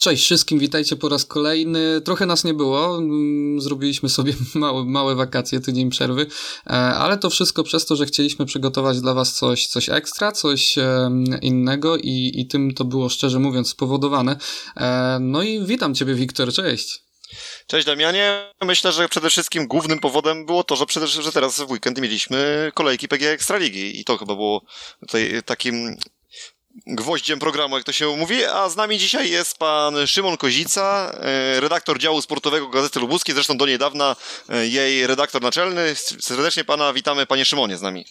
Cześć wszystkim, witajcie po raz kolejny. Trochę nas nie było, mm, zrobiliśmy sobie małe, małe wakacje, tydzień przerwy, e, ale to wszystko przez to, że chcieliśmy przygotować dla Was coś, coś ekstra, coś innego i, i tym to było szczerze mówiąc spowodowane. E, no i witam Ciebie, Wiktor, cześć. Cześć Damianie. Myślę, że przede wszystkim głównym powodem było to, że, przede, że teraz w weekend mieliśmy kolejki PG Ekstraligi i to chyba było tutaj takim gwoździem programu, jak to się mówi, a z nami dzisiaj jest pan Szymon Kozica, e, redaktor działu sportowego Gazety Lubuskiej, zresztą do niedawna e, jej redaktor naczelny. Serdecznie pana witamy, panie Szymonie, z nami.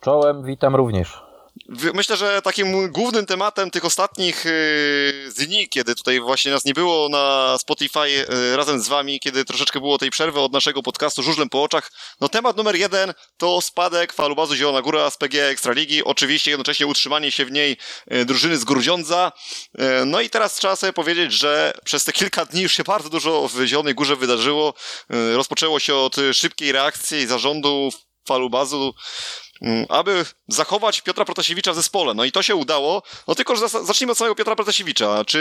Czołem, witam również. Myślę, że takim głównym tematem tych ostatnich y, dni, kiedy tutaj właśnie nas nie było na Spotify y, razem z wami, kiedy troszeczkę było tej przerwy od naszego podcastu Żużlem po oczach, no temat numer jeden to spadek falubazu Zielona Góra z PG Ekstraligi, oczywiście jednocześnie utrzymanie się w niej y, drużyny z Grudziądza. No i teraz trzeba sobie powiedzieć, że przez te kilka dni już się bardzo dużo w Zielonej Górze wydarzyło. Rozpoczęło się od szybkiej reakcji zarządu falubazu aby zachować Piotra Protasiewicza w zespole. No i to się udało. No tylko, że zacznijmy od samego Piotra Protasiewicza. Czy,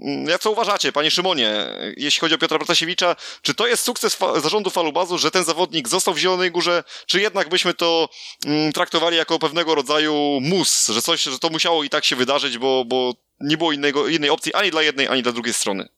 mm, jak co uważacie, panie Szymonie, jeśli chodzi o Piotra Protasiewicza, czy to jest sukces fa zarządu Falubazu, że ten zawodnik został w Zielonej Górze, czy jednak byśmy to mm, traktowali jako pewnego rodzaju mus, że coś, że to musiało i tak się wydarzyć, bo, bo nie było innego, innej opcji ani dla jednej, ani dla drugiej strony?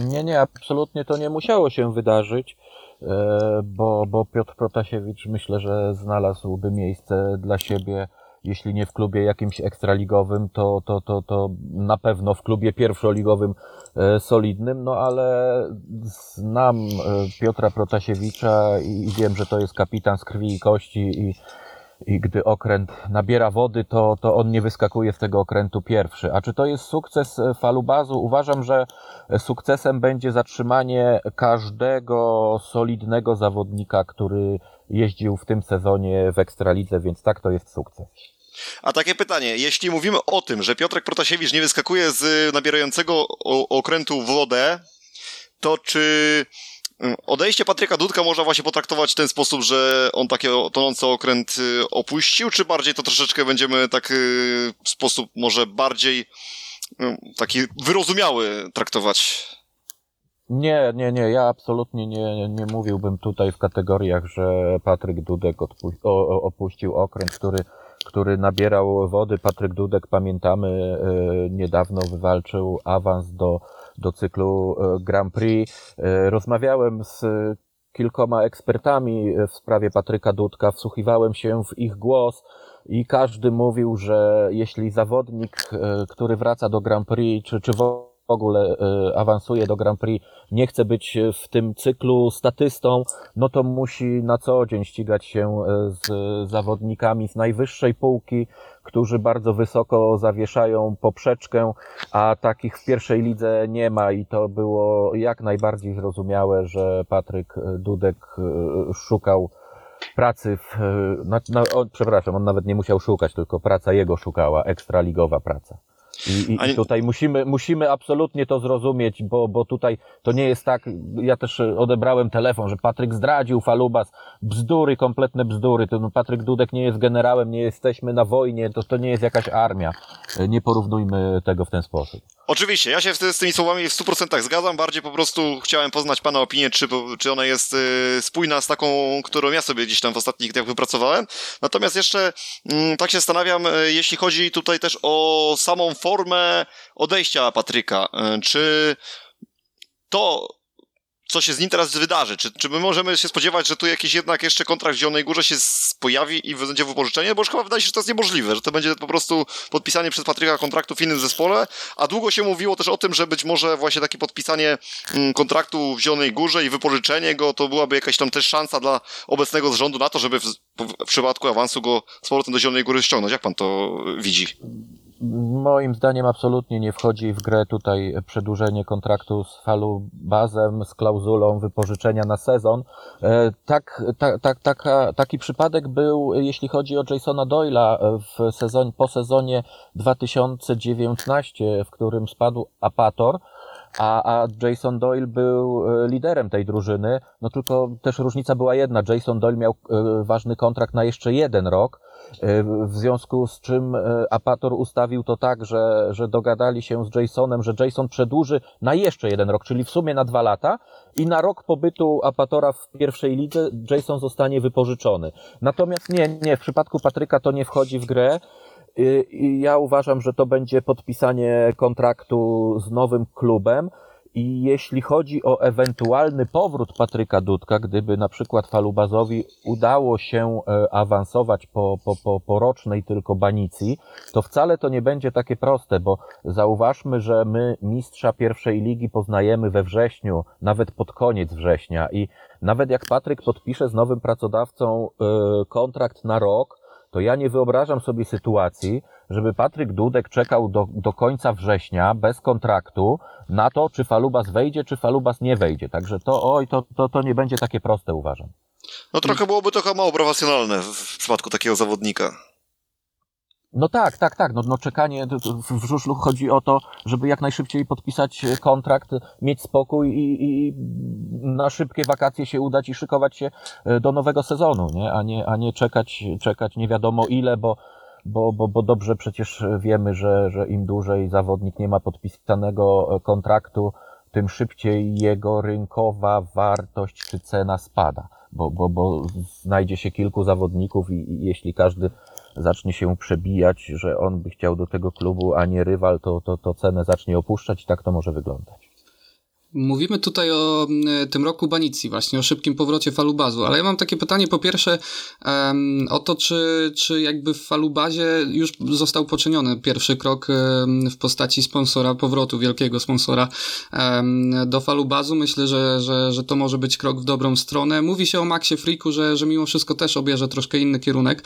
Nie, nie, absolutnie to nie musiało się wydarzyć. E, bo, bo Piotr Protasiewicz myślę, że znalazłby miejsce dla siebie, jeśli nie w klubie jakimś ekstraligowym, to, to, to, to na pewno w klubie pierwszoligowym e, solidnym, no ale znam e, Piotra Protasiewicza i wiem, że to jest kapitan z krwi i kości i i gdy okręt nabiera wody, to, to on nie wyskakuje z tego okrętu pierwszy. A czy to jest sukces e, falubazu? Uważam, że sukcesem będzie zatrzymanie każdego solidnego zawodnika, który jeździł w tym sezonie w Ekstralidze, więc tak to jest sukces. A takie pytanie, jeśli mówimy o tym, że Piotrek Protasiewicz nie wyskakuje z nabierającego okrętu wodę, to czy Odejście Patryka Dudka można właśnie potraktować w ten sposób, że on taki tonący okręt y, opuścił, czy bardziej to troszeczkę będziemy tak y, w sposób może bardziej y, taki wyrozumiały traktować? Nie, nie, nie, ja absolutnie nie, nie mówiłbym tutaj w kategoriach, że Patryk Dudek opuścił okręt, który, który nabierał wody. Patryk Dudek, pamiętamy, niedawno wywalczył awans do do cyklu e, Grand Prix. E, rozmawiałem z kilkoma ekspertami w sprawie Patryka Dudka, wsłuchiwałem się w ich głos i każdy mówił, że jeśli zawodnik, e, który wraca do Grand Prix, czy, czy w w ogóle e, awansuje do Grand Prix, nie chce być w tym cyklu statystą, no to musi na co dzień ścigać się e, z zawodnikami z najwyższej półki, którzy bardzo wysoko zawieszają poprzeczkę, a takich w pierwszej lidze nie ma i to było jak najbardziej zrozumiałe, że Patryk Dudek e, szukał pracy w, na, na, o, przepraszam, on nawet nie musiał szukać, tylko praca jego szukała, ekstraligowa praca. I, i, tutaj musimy, musimy absolutnie to zrozumieć, bo, bo tutaj to nie jest tak, ja też odebrałem telefon, że Patryk zdradził Falubas, bzdury, kompletne bzdury, to no, Patryk Dudek nie jest generałem, nie jesteśmy na wojnie, to, to nie jest jakaś armia. Nie porównujmy tego w ten sposób. Oczywiście, ja się z tymi słowami w 100% zgadzam, bardziej po prostu chciałem poznać Pana opinię, czy, czy ona jest y, spójna z taką, którą ja sobie gdzieś tam w ostatnich dniach wypracowałem. Natomiast jeszcze mm, tak się zastanawiam, y, jeśli chodzi tutaj też o samą formę odejścia Patryka, y, czy to co się z nim teraz wydarzy? Czy, czy my możemy się spodziewać, że tu jakiś jednak jeszcze kontrakt w Zielonej Górze się pojawi i będzie wypożyczenie? Bo już chyba wydaje się, że to jest niemożliwe, że to będzie po prostu podpisanie przez Patryka kontraktu w innym zespole, a długo się mówiło też o tym, że być może właśnie takie podpisanie mm, kontraktu w Zielonej Górze i wypożyczenie go, to byłaby jakaś tam też szansa dla obecnego zarządu na to, żeby w, w przypadku awansu go z powrotem do Zielonej Góry ściągnąć. Jak pan to widzi? Moim zdaniem absolutnie nie wchodzi w grę tutaj przedłużenie kontraktu z Falu Bazem z klauzulą wypożyczenia na sezon. E, tak, tak, tak, taka, taki przypadek był, jeśli chodzi o Jasona Doyla w sezon, po sezonie 2019, w którym spadł Apator. A, a Jason Doyle był e, liderem tej drużyny, no tylko też różnica była jedna. Jason Doyle miał e, ważny kontrakt na jeszcze jeden rok, w związku z czym Apator ustawił to tak, że, że dogadali się z Jasonem, że Jason przedłuży na jeszcze jeden rok, czyli w sumie na dwa lata i na rok pobytu Apatora w pierwszej lidze Jason zostanie wypożyczony. Natomiast nie, nie, w przypadku Patryka to nie wchodzi w grę. I ja uważam, że to będzie podpisanie kontraktu z nowym klubem. I jeśli chodzi o ewentualny powrót Patryka Dudka, gdyby na przykład Falubazowi udało się e, awansować po, po, po, po rocznej tylko banicji, to wcale to nie będzie takie proste, bo zauważmy, że my mistrza pierwszej ligi poznajemy we wrześniu, nawet pod koniec września. I nawet jak Patryk podpisze z nowym pracodawcą e, kontrakt na rok, to ja nie wyobrażam sobie sytuacji, żeby Patryk Dudek czekał do, do końca września bez kontraktu na to, czy Falubas wejdzie, czy Falubas nie wejdzie. Także to, oj, to, to, to nie będzie takie proste, uważam. No trochę byłoby to mało profesjonalne w przypadku takiego zawodnika. No tak, tak, tak. No, no czekanie w żużlu chodzi o to, żeby jak najszybciej podpisać kontrakt, mieć spokój i, i, na szybkie wakacje się udać i szykować się e, do nowego sezonu, nie? A nie, a nie czekać, czekać nie wiadomo ile, bo, bo, bo, bo dobrze przecież wiemy, że, że im dłużej zawodnik nie ma podpisanego kontraktu, tym szybciej jego rynkowa wartość czy cena spada, bo, bo, bo znajdzie się kilku zawodników i, i jeśli każdy zacznie się przebijać, że on by chciał do tego klubu, a nie rywal, to, to, to cenę zacznie opuszczać i tak to może wyglądać. Mówimy tutaj o mm, tym roku Banicji, właśnie o szybkim powrocie falubazu, ale ja mam takie pytanie po pierwsze um, o to, czy, czy jakby w falubazie już został poczyniony pierwszy krok um, w postaci sponsora, powrotu wielkiego sponsora um, do falubazu. Myślę, że, że, że to może być krok w dobrą stronę. Mówi się o Maxie Freaku, że, że mimo wszystko też obierze troszkę inny kierunek.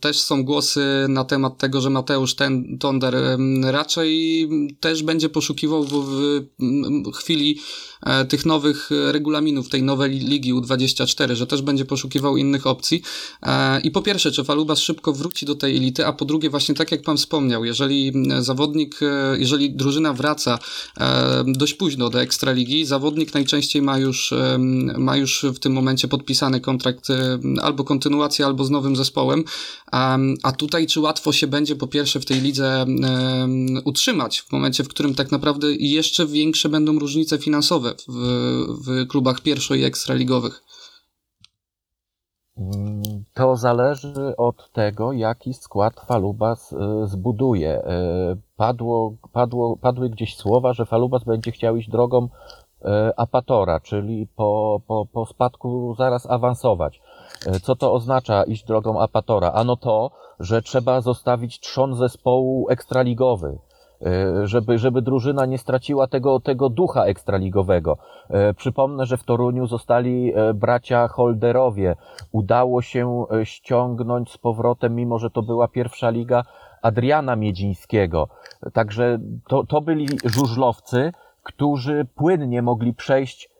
też są głosy na temat tego, że Mateusz ten, Tonder raczej też będzie poszukiwał w, w chwili e, tych nowych regulaminów, tej nowej ligi U24, że też będzie poszukiwał innych opcji. E, I po pierwsze, czy Falubas szybko wróci do tej elity, a po drugie, właśnie tak jak pan wspomniał, jeżeli zawodnik, e, jeżeli drużyna wraca dość późno do Ekstraligi, zawodnik najczęściej ma już, ma już w tym momencie podpisany kontrakt albo kontynuację, albo z nowym zespołem, a tutaj czy łatwo się będzie po pierwsze w tej lidze utrzymać w momencie, w którym tak naprawdę jeszcze większe będą różnice finansowe w, w klubach pierwszo- i ekstraligowych? To zależy od tego, jaki skład Falubas y, zbuduje. Y, padło, padło, padły gdzieś słowa, że Falubas będzie chciał iść drogą y, apatora, czyli po, po, po spadku zaraz awansować. Co to oznacza iść drogą apatora? Ano to, że trzeba zostawić trzon zespołu ekstraligowy żeby, żeby drużyna nie straciła tego, tego ducha ekstraligowego. E, przypomnę, że w Toruniu zostali e, bracia Holderowie. Udało się ściągnąć z powrotem, mimo że to była pierwsza liga, Adriana Miedzińskiego. Także to, to byli żużlowcy, którzy płynnie mogli przejść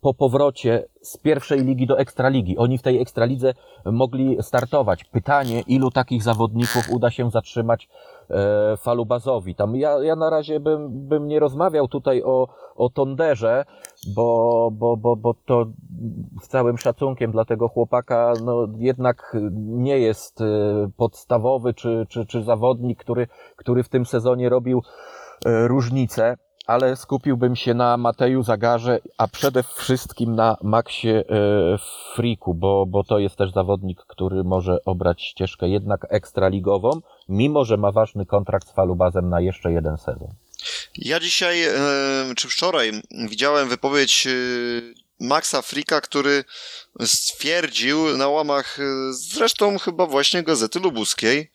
po powrocie z pierwszej ligi do ekstraligi. Oni w tej ekstralidze mogli startować. Pytanie, ilu takich zawodników uda się zatrzymać e, falubazowi. Tam ja, ja na razie bym, bym nie rozmawiał tutaj o, o Tonderze, bo, bo, bo, bo to z całym szacunkiem dla tego chłopaka, no jednak nie jest e, podstawowy czy, czy, czy zawodnik, który, który w tym sezonie robił e, różnicę ale skupiłbym się na Mateju Zagarze, a przede wszystkim na Maxie e, Friku, bo, bo to jest też zawodnik, który może obrać ścieżkę jednak ekstraligową, mimo że ma ważny kontrakt z Falubazem na jeszcze jeden sezon. Ja dzisiaj, e, czy wczoraj, widziałem wypowiedź e, Maxa Frika, który stwierdził na łamach zresztą chyba właśnie Gazety Lubuskiej,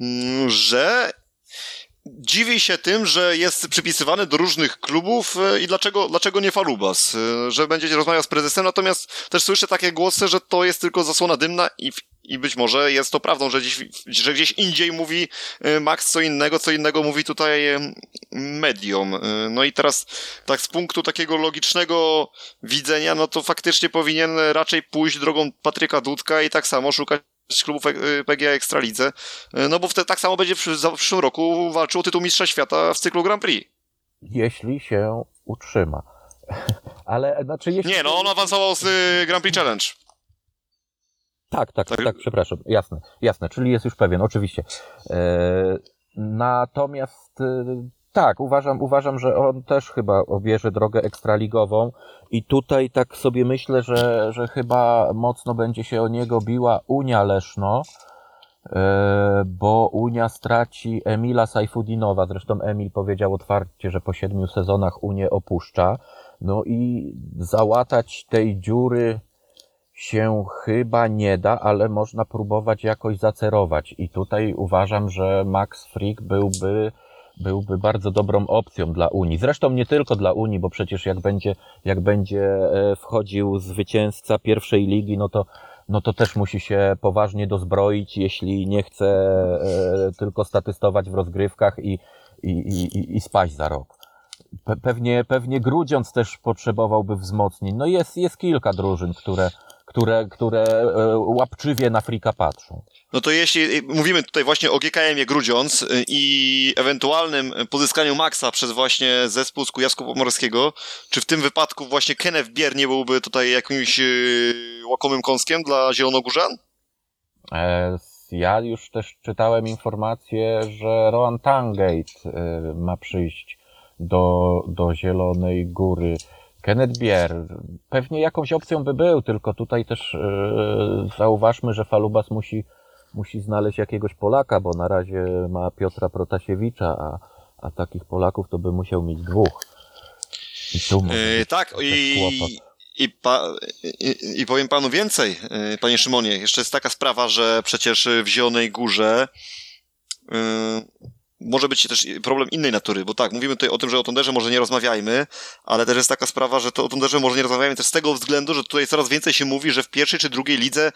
mm, że dziwi się tym, że jest przypisywany do różnych klubów e, i dlaczego, dlaczego nie Falubas, e, że będziecie rozmawiał z prezesem, natomiast też słyszę takie głosy, że to jest tylko zasłona dymna i, i być może jest to prawdą, że gdzieś, że gdzieś indziej mówi e, Max co innego, co innego mówi tutaj medium. No i teraz tak z punktu takiego logicznego widzenia, no to faktycznie powinien raczej pójść drogą Patryka Dudka i tak samo szukać klubów PGA Ekstralidze, e, no bo wtedy tak samo będzie w, przyszłym roku walczył o tytuł Mistrza Świata w cyklu Grand Prix. Jeśli się utrzyma. Ale, znaczy, jeśli... Nie, no on awansował z y, Grand Prix Challenge. Tak, tak, tak, tak, przepraszam, jasne, jasne, czyli jest już pewien, oczywiście. E, natomiast e, tak, uważam, uważam, że on też chyba obierze drogę ekstraligową i tutaj tak sobie myślę, że, że chyba mocno będzie się o niego biła Unia Leszno, e, bo Unia straci Emila Sajfudinowa. Zresztą Emil powiedział otwarcie, że po siedmiu sezonach Unię opuszcza. No i załatać tej dziury się chyba nie da, ale można próbować jakoś zacerować. I tutaj uważam, że Max Frick byłby byłby bardzo dobrą opcją dla Unii. Zresztą nie tylko dla Unii, bo przecież jak będzie, jak będzie e, wchodził zwycięzca pierwszej ligi, no to, no to też musi się poważnie dozbroić, jeśli nie chce e, tylko statystować w rozgrywkach i, i, i, i spaść za rok. Pewnie, pewnie Grudziądz też potrzebowałby wzmocnień. No jest, jest kilka drużyn, które, które, które e, łapczywie na Frika patrzą. No to jeśli y, mówimy tutaj właśnie o GKM-ie Grudziądz y, i ewentualnym pozyskaniu Maxa przez właśnie zespół z Kujawsko-Pomorskiego, czy w tym wypadku właśnie Kenneth Bier nie byłby tutaj jakimś łakomym kąskiem dla Zielonogórzan? E, ja już też czytałem informację, że Roan Tangate ma przyjść do, do Zielonej Góry. Kenneth Bier, pewnie jakąś opcją by był, tylko tutaj też zauważmy, że Falubas musi musi znaleźć jakiegoś Polaka, bo na razie ma Piotra Protasiewicza, a, a takich Polaków to by musiał mieć dwóch. I tu yy, tak, i, i, pa, i, i, powiem panu więcej, yy, panie Szymonie. Jeszcze jest taka sprawa, że przecież w Zielonej Górze yy, może być też problem innej natury, bo tak, mówimy tutaj o tym, że o Tonderze może nie rozmawiajmy, ale też jest taka sprawa, że to o Tonderze może nie rozmawiajmy też z tego względu, że tutaj coraz więcej się mówi, że w pierwszej czy drugiej lidze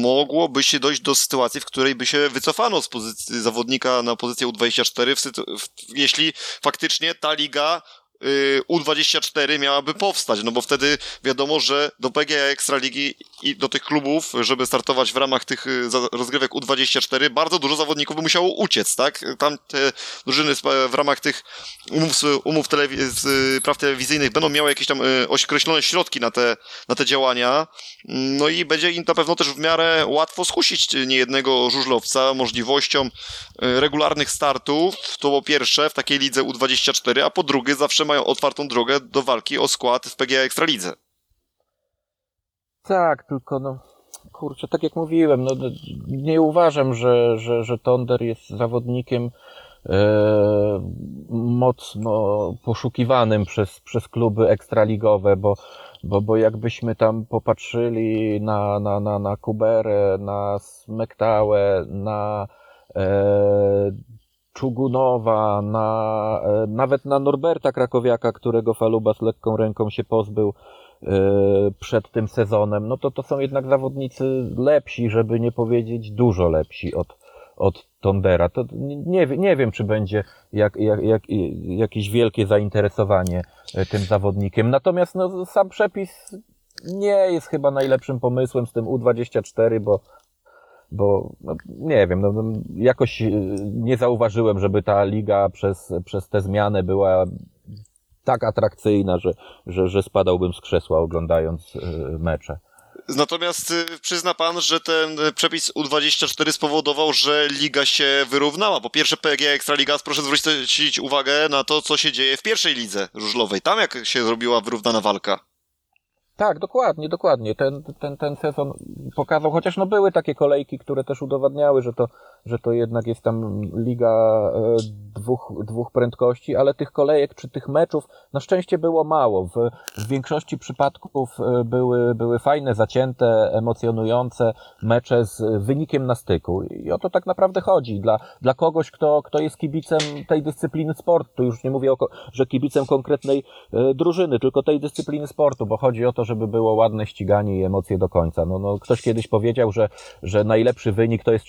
mogłoby się dojść do sytuacji, w której by się wycofano z pozycji zawodnika na pozycję U24, w, w, jeśli faktycznie ta liga U24 miałaby powstać, no bo wtedy wiadomo, że do PGA Ekstraligi i do tych klubów, żeby startować w ramach tych y, rozgrywek U24, bardzo dużo zawodników by musiało uciec, tak? Tam te drużyny w ramach tych umów, umów telewiz praw telewizyjnych będą miały jakieś tam y, określone środki na te, na te działania, no i będzie im na pewno też w miarę łatwo skusić niejednego żużlowca możliwością regularnych startów, to po pierwsze w takiej lidze U24, a po drugie zawsze mają otwartą drogę do walki o skład w PGA Ekstralidze. Tak, tylko no, kurczę, tak jak mówiłem, no, nie uważam, że, że, że Tonder jest zawodnikiem e, mocno poszukiwanym przez, przez kluby ekstraligowe, bo, bo, bo jakbyśmy tam popatrzyli na, na, na, na Kuberę, na Smektałę, na e, Czugunowa, na, e, nawet na Norberta Krakowiaka, którego Faluba z lekką ręką się pozbył e, przed tym sezonem, no to to są jednak zawodnicy lepsi, żeby nie powiedzieć dużo lepsi od, od Tondera. To nie, nie wiem, czy będzie jak, jak, jak, jakieś wielkie zainteresowanie e, tym zawodnikiem. Natomiast no, sam przepis nie jest chyba najlepszym pomysłem z tym U24, bo bo no, nie wiem, no, no, jakoś e, nie zauważyłem, żeby ta liga przez, przez tę zmianę była tak atrakcyjna, że, że, że spadałbym z krzesła oglądając e, mecze. Natomiast e, przyzna pan, że ten przepis U24 spowodował, że liga się wyrównała. Po pierwsze PG Ekstraliga, proszę zwrócić uwagę na to, co się dzieje w pierwszej lidze żużlowej. Tam jak się zrobiła wyrównana walka. Tak, dokładnie, dokładnie. Ten, ten, ten sezon pokazał, chociaż no były takie kolejki, które też udowadniały, że to, że to jednak jest tam liga e, dwóch, dwóch prędkości, ale tych kolejek czy tych meczów na szczęście było mało. W, w większości przypadków e, były, były fajne, zacięte, emocjonujące mecze z wynikiem na styku. I o to tak naprawdę chodzi. Dla, dla kogoś, kto, kto jest kibicem tej dyscypliny sportu, już nie mówię o, że kibicem konkretnej e, drużyny, tylko tej dyscypliny sportu, bo chodzi o to, żeby było ładne ściganie i emocje do końca. No, no, ktoś kiedyś powiedział, że, że najlepszy wynik to jest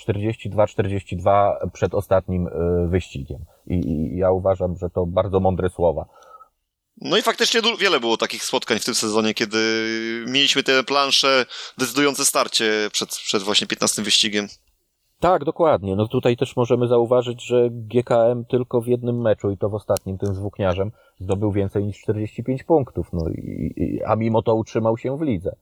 42-42 przed ostatnim y, wyścigiem. I, I ja uważam, że to bardzo mądre słowa. No i faktycznie wiele było takich spotkań w tym sezonie, kiedy mieliśmy te plansze, decydujące starcie przed, przed właśnie 15 wyścigiem. Tak, dokładnie. No tutaj też możemy zauważyć, że GKM tylko w jednym meczu i to w ostatnim, tym z Włókniarzem, zdobył więcej niż 45 punktów. No i, i, a mimo to utrzymał się w lidze.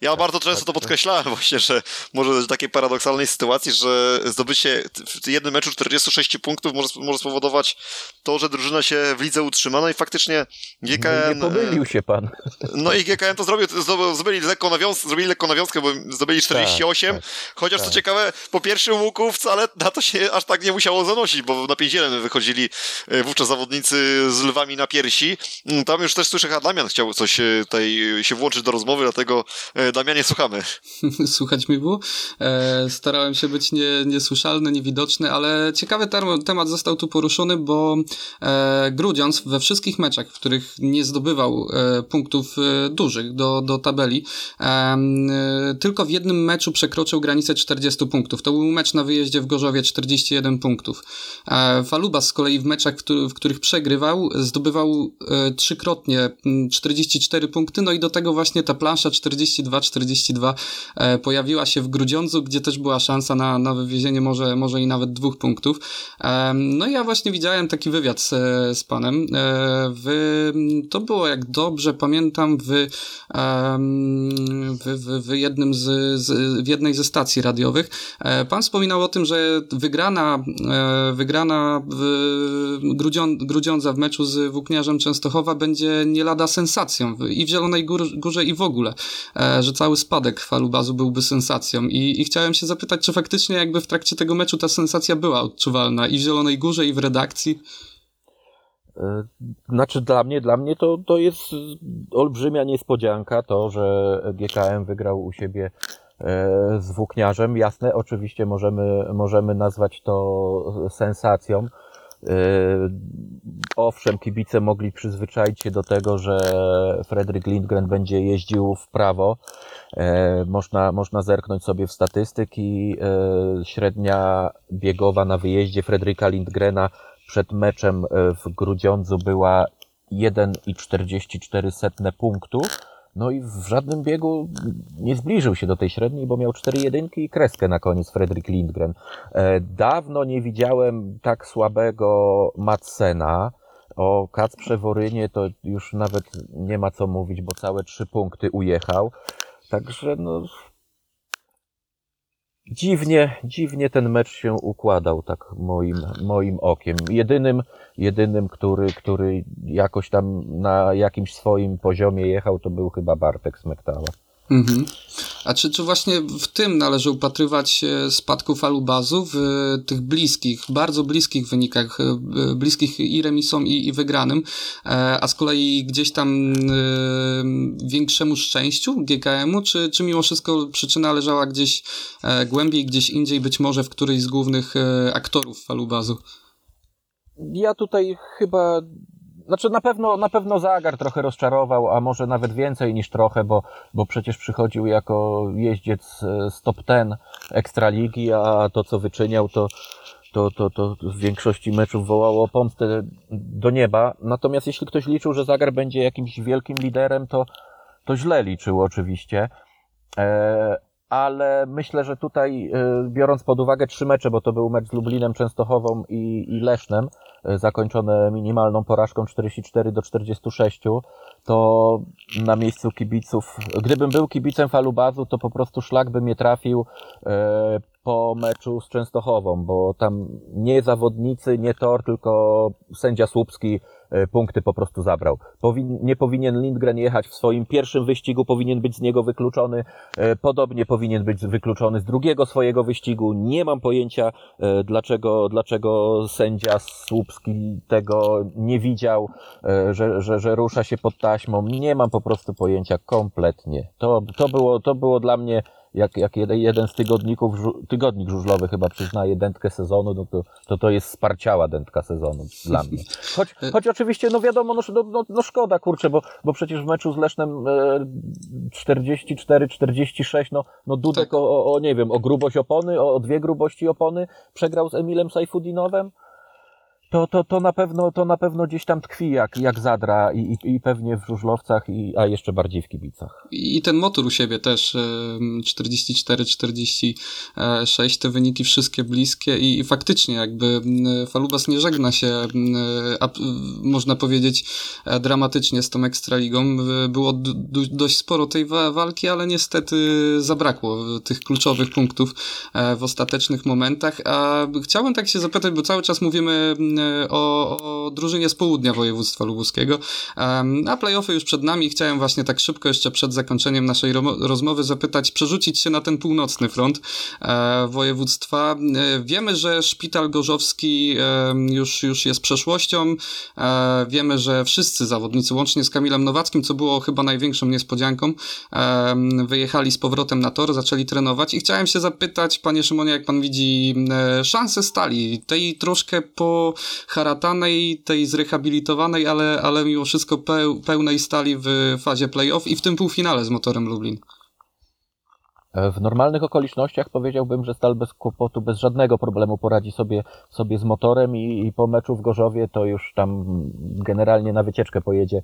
Ja tak, bardzo często tak, to podkreślałem właśnie, że może w takiej paradoksalnej sytuacji, że zdobycie w jednym meczu 46 punktów może, może spowodować to, że drużyna się w lidze utrzyma. No i faktycznie GKN... Nie pomylił się pan. No i GKN to zrobił, zrobili lekko, nawiąz, zrobili nawiązkę, bo zdobyli 48, tak, tak, chociaż tak. co ciekawe, po pierwszym łuku wcale na to się aż tak nie musiało zanosić, bo na 5-1 wychodzili e, wówczas zawodnicy z lwami na piersi. Mm, tam już też słyszę, że Damian chciał coś e, tutaj się włączyć do rozmowy, dlatego e, E, Damianie, słuchamy. Słuchać mi było. E, starałem się być nie, niesłyszalny, niewidoczny, ale ciekawy term, temat został tu poruszony, bo e, Grudziądz we wszystkich meczach, w których nie zdobywał e, punktów e, dużych do, do tabeli, e, tylko w jednym meczu przekroczył granicę 40 punktów. To był mecz na wyjeździe w Gorzowie 41 punktów. E, Falubas z kolei w meczach, w których przegrywał, zdobywał trzykrotnie 44 punkty, no i do tego właśnie ta plansza 40 42-42 e, pojawiła się w Grudziądzu, gdzie też była szansa na, na wywiezienie może, może i nawet dwóch punktów. No i ja właśnie widziałem taki wywiad z, z panem. E, w, to było, jak dobrze pamiętam, w, w, w, w jednym z, z, w jednej ze stacji radiowych. E, pan wspominał o tym, że wygrana, wygrana w Grudziądza w meczu z Włókniarzem Częstochowa będzie nie lada sensacją i w Zielonej Górze i w ogóle że cały spadek falubazu byłby sensacją I, i chciałem się zapytać, czy faktycznie jakby w trakcie tego meczu ta sensacja była odczuwalna i w Zielonej Górze i w redakcji? E, znaczy dla mnie, dla mnie to, to jest olbrzymia niespodzianka to, że GKM wygrał u siebie e, z włókniarzem. Jasne, oczywiście możemy, możemy nazwać to sensacją. E, owszem, kibice mogli przyzwyczaić się do tego, że Fredrik Lindgren będzie jeździł w prawo. E, można, można zerknąć sobie w statystyki. E, średnia biegowa na wyjeździe Fredrika Lindgrena przed meczem w Grudziądzu była 1,44 punktu no i w żadnym biegu nie zbliżył się do tej średniej, bo miał cztery jedynki i kreskę na koniec Fredrik Lindgren. E, dawno nie widziałem tak słabego Madsena. O Kacprze Worynie to już nawet nie ma co mówić, bo całe trzy punkty ujechał. Także no, dziwnie, dziwnie ten mecz się układał, tak moim, moim okiem. Jedynym, jedynym, który, który jakoś tam na jakimś swoim poziomie jechał, to był chyba Bartek Smektała. Mhm. A czy, czy właśnie w tym należy upatrywać spadku falubazu w tych bliskich, bardzo bliskich wynikach, e, bliskich i remisom i, i wygranym, e, a z kolei gdzieś tam e, większemu szczęściu GKM-u, czy, czy mimo wszystko przyczyna leżała gdzieś głębiej, gdzieś indziej, być może w którejś z głównych aktorów falubazu? Ja tutaj chyba znaczy na pewno, na pewno Zagar trochę rozczarował, a może nawet więcej niż trochę, bo, bo przecież przychodził jako jeździec z top ten Ekstraligi, a to co wyczyniał to, to, to, to w większości meczów wołało pomstę do nieba. Natomiast jeśli ktoś liczył, że Zagar będzie jakimś wielkim liderem, to, to źle liczył oczywiście. E, ale myślę, że tutaj, e, biorąc pod uwagę trzy mecze, bo to był mecz z Lublinem, Częstochową i, i Lesznem, e, zakończone minimalną porażką 44 do 46, to na miejscu kibiców, gdybym był kibicem Falubazu, to po prostu szlak by mnie trafił e, po meczu z Częstochową, bo tam nie zawodnicy, nie tor, tylko sędzia Słupski punkty po prostu zabrał. Powin, nie powinien Lindgren jechać w swoim pierwszym wyścigu, powinien być z niego wykluczony. E, podobnie powinien być wykluczony z drugiego swojego wyścigu. Nie mam pojęcia, e, dlaczego, dlaczego sędzia Słupski tego nie widział, że, że, że rusza się pod taśmą. Nie mam po prostu pojęcia kompletnie. To, to, było, to było dla mnie jak, jak jeden, z tygodników, tygodnik żużlowy chyba przyznaje dętkę sezonu, no to, to to jest sparciała dętka sezonu dla mnie. Choć, choć oczywiście, no wiadomo, no, no, no, no szkoda, kurczę, bo, bo przecież w meczu z Lesznem e, 44-46, no, no Dudek tak. o, o, nie wiem, o grubość opony, o, o dwie grubości opony przegrał z Emilem Sajfudinowem. To, to, to, na pewno, to na pewno gdzieś tam tkwi jak, jak zadra i, i, i pewnie w żużlowcach, i, a jeszcze bardziej w kibicach. I ten motor u siebie też 44, 46, te wyniki wszystkie bliskie i, i faktycznie jakby Falubas nie żegna się, a, można powiedzieć, e, dramatycznie z tą Ekstraligą. Było dość sporo tej walki, ale niestety zabrakło tych kluczowych punktów e, w ostatecznych momentach. A chciałbym tak się zapytać, bo cały czas mówimy o, o drużynie z południa województwa lubuskiego, a playoffy już przed nami. Chciałem właśnie tak szybko jeszcze przed zakończeniem naszej rozmowy zapytać, przerzucić się na ten północny front e, województwa. E, wiemy, że szpital gorzowski już, już jest przeszłością. Wiemy, że wszyscy zawodnicy, łącznie z Kamilem Nowackim, co było chyba największą niespodzianką, wyjechali z powrotem na tor, zaczęli trenować i chciałem się zapytać, panie Szymonie, jak pan widzi e, szanse stali, tej troszkę poharatanej, tej zrehabilitowanej, ale, ale mimo wszystko pełnej stali w fazie playoff i w tym półfinale z motorem Lublin. W normalnych okolicznościach powiedziałbym, że Stal bez kłopotu, bez żadnego problemu poradzi sobie, sobie z motorem i, i po meczu w Gorzowie to już tam generalnie na wycieczkę pojedzie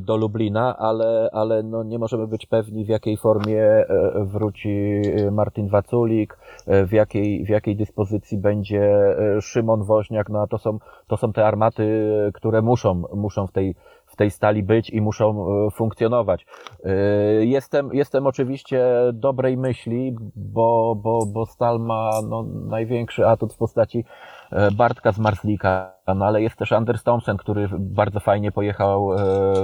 do Lublina, ale, ale no nie możemy być pewni w jakiej formie e, wróci e, Martin Waculik, w jakiej, w jakiej dyspozycji będzie Szymon Woźniak, no a to są, to są te armaty, które muszą, muszą w tej, w tej stali być i muszą funkcjonować. Jestem, jestem oczywiście dobrej myśli, bo, bo, bo Stal ma no, największy atut w postaci E, Bartka z Marslika, no ale jest też Anders Thompson, który bardzo fajnie pojechał e,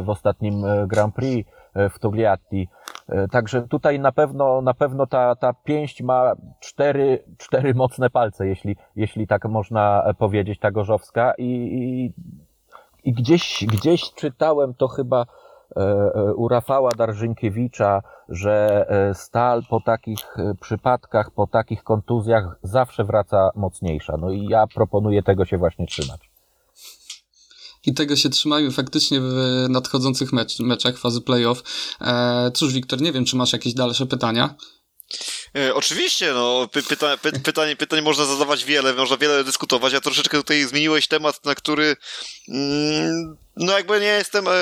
w ostatnim e, Grand Prix w Togliatti. Także tutaj na pewno, na pewno ta, ta pięść ma cztery, cztery mocne palce, jeśli, jeśli tak można powiedzieć, ta gorzowska i, i, i gdzieś, gdzieś czytałem to chyba E, e, u Rafała Darżynkiewicza, że e, stal po takich przypadkach, po takich kontuzjach zawsze wraca mocniejsza. No i ja proponuję tego się właśnie trzymać. I tego się trzymajmy faktycznie w nadchodzących mecz, meczach fazy playoff. Cóż, Wiktor, nie wiem, czy masz jakieś dalsze pytania? E, oczywiście, no, py, pyta, py, pytań, pytań można zadawać wiele, można wiele dyskutować, a troszeczkę tutaj zmieniłeś temat, na który mm, no jakby nie jestem e,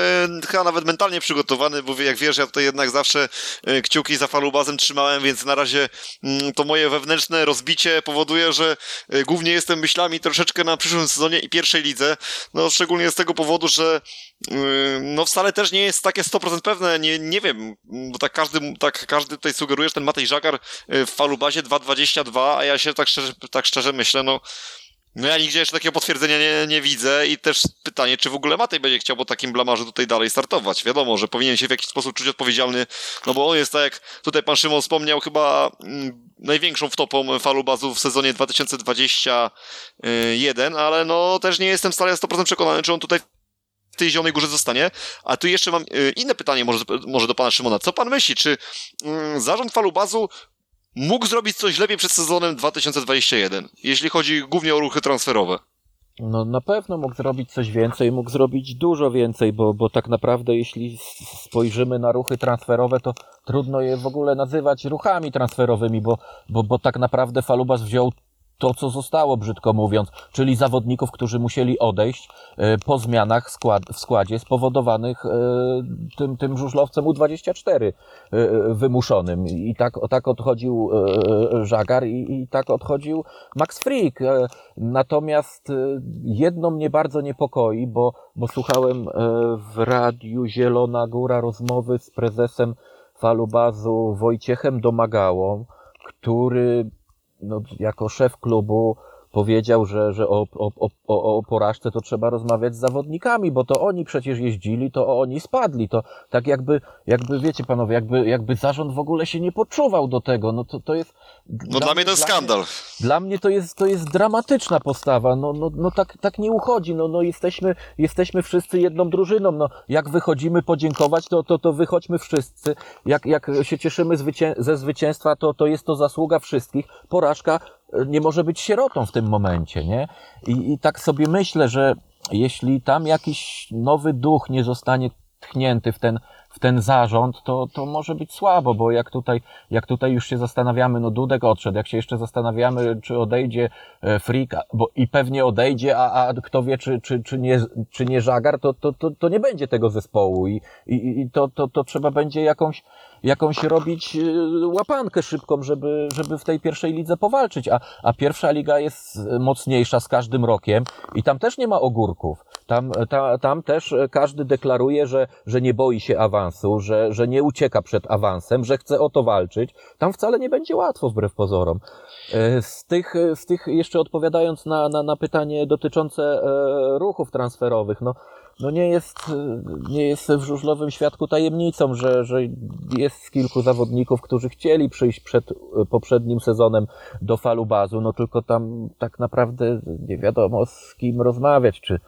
chyba nawet mentalnie przygotowany, bo jak wiesz, ja tutaj jednak zawsze e, kciuki za falubazem trzymałem, więc na razie mm, to moje wewnętrzne rozbicie powoduje, że e, głównie jestem myślami troszeczkę na przyszłym sezonie i pierwszej lidze, no szczególnie z tego powodu, że e, no wcale też nie jest takie 100% pewne, nie, nie wiem, bo tak każdy, tak każdy tutaj sugeruje, że ten Matej Żagar e, w falubazie 2.22, a ja się tak szczerze, tak szczerze myślę, no no ja nigdzie jeszcze takiego potwierdzenia nie, nie widzę i też pytanie, czy w ogóle Matej będzie chciał po takim blamarzu tutaj dalej startować. Wiadomo, że powinien się w jakiś sposób czuć odpowiedzialny, no bo on jest tak jak tutaj pan Szymon wspomniał, chyba mm, największą wtopą falu bazu w sezonie 2021, ale no też nie jestem stale 100% przekonany, czy on tutaj w tej Zielonej Górze zostanie. A tu jeszcze mam y, inne pytanie może, może do pana Szymona. Co pan myśli, czy mm, zarząd falu bazu mógł zrobić coś lepiej przed sezonem 2021, jeśli chodzi głównie o ruchy transferowe? No na pewno mógł zrobić coś więcej, mógł zrobić dużo więcej, bo, bo tak naprawdę jeśli spojrzymy na ruchy transferowe, to trudno je w ogóle nazywać ruchami transferowymi, bo, bo, bo tak naprawdę Falubas wziął to, co zostało, brzydko mówiąc, czyli zawodników, którzy musieli odejść e, po zmianach skład, w składzie spowodowanych e, tym, tym żużlowcem U24 e, wymuszonym. I tak, tak odchodził Żagar i, i tak odchodził Max Frick. Natomiast jedno mnie bardzo niepokoi, bo, bo słuchałem w radiu Zielona Góra rozmowy z prezesem Falubazu Wojciechem Domagałą, który no, jako szef klubu powiedział, że, że o, o, o, o porażce to trzeba rozmawiać z zawodnikami, bo to oni przecież jeździli, to oni spadli. To tak jakby, jakby wiecie panowie, jakby, jakby zarząd w ogóle się nie poczuwał do tego. No to, to jest. No dla, mnie to jest skandal. Mnie, dla mnie to jest, to jest dramatyczna postawa. No, no, no tak, tak nie uchodzi. No, no jesteśmy, jesteśmy wszyscy jedną drużyną. No, jak wychodzimy podziękować, to, to, to wychodźmy wszyscy. Jak, jak się cieszymy zwycię ze zwycięstwa, to, to jest to zasługa wszystkich. Porażka nie może być sierotą w tym momencie, nie? I, I tak sobie myślę, że jeśli tam jakiś nowy duch nie zostanie tchnięty w ten, w ten zarząd, to, to może być słabo, bo jak tutaj, jak tutaj już się zastanawiamy, no Dudek odszedł, jak się jeszcze zastanawiamy, czy odejdzie e, Freak, bo i pewnie odejdzie, a, a kto wie, czy, czy, czy, nie, czy nie Żagar, to, to, to, to nie będzie tego zespołu i, i, i to, to, to trzeba będzie jakąś, jakąś robić e, łapankę szybką, żeby, żeby w tej pierwszej lidze powalczyć, a, a pierwsza liga jest mocniejsza z każdym rokiem i tam też nie ma ogórków. Tam, ta, tam też każdy deklaruje, że, że nie boi się awansu, że, że nie ucieka przed awansem, że chce o to walczyć. Tam wcale nie będzie łatwo, wbrew pozorom. E, z tych, z tych jeszcze odpowiadając na, na, na pytanie dotyczące e, ruchów transferowych, no, no nie jest, nie jest w żużlowym świadku tajemnicą, że, że jest kilku zawodników, którzy chcieli przyjść przed poprzednim sezonem do falu bazu, no tylko tam tak naprawdę nie wiadomo z kim rozmawiać, czy,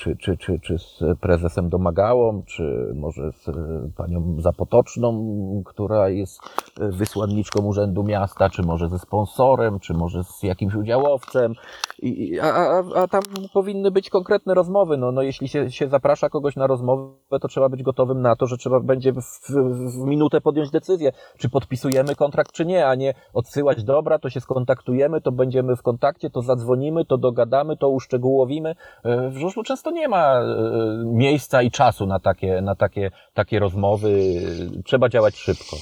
czy, czy, czy, czy z prezesem Domagałą, czy może z panią Zapotoczną, która jest wysłanniczką Urzędu Miasta, czy może ze sponsorem, czy może z jakimś udziałowcem. I, a, a, a tam powinny być konkretne rozmowy. No, no jeśli się, się zaprasza kogoś na rozmowę, to trzeba być gotowym na to, że trzeba będzie w, w, w minutę podjąć decyzję, czy podpisujemy kontrakt, czy nie, a nie odsyłać dobra, to się skontaktujemy, to będziemy w kontakcie, to zadzwonimy, to dogadamy, to uszczegółowimy. W żużlu często nie ma e, miejsca i czasu na takie, na takie, takie rozmowy. Trzeba działać szybko.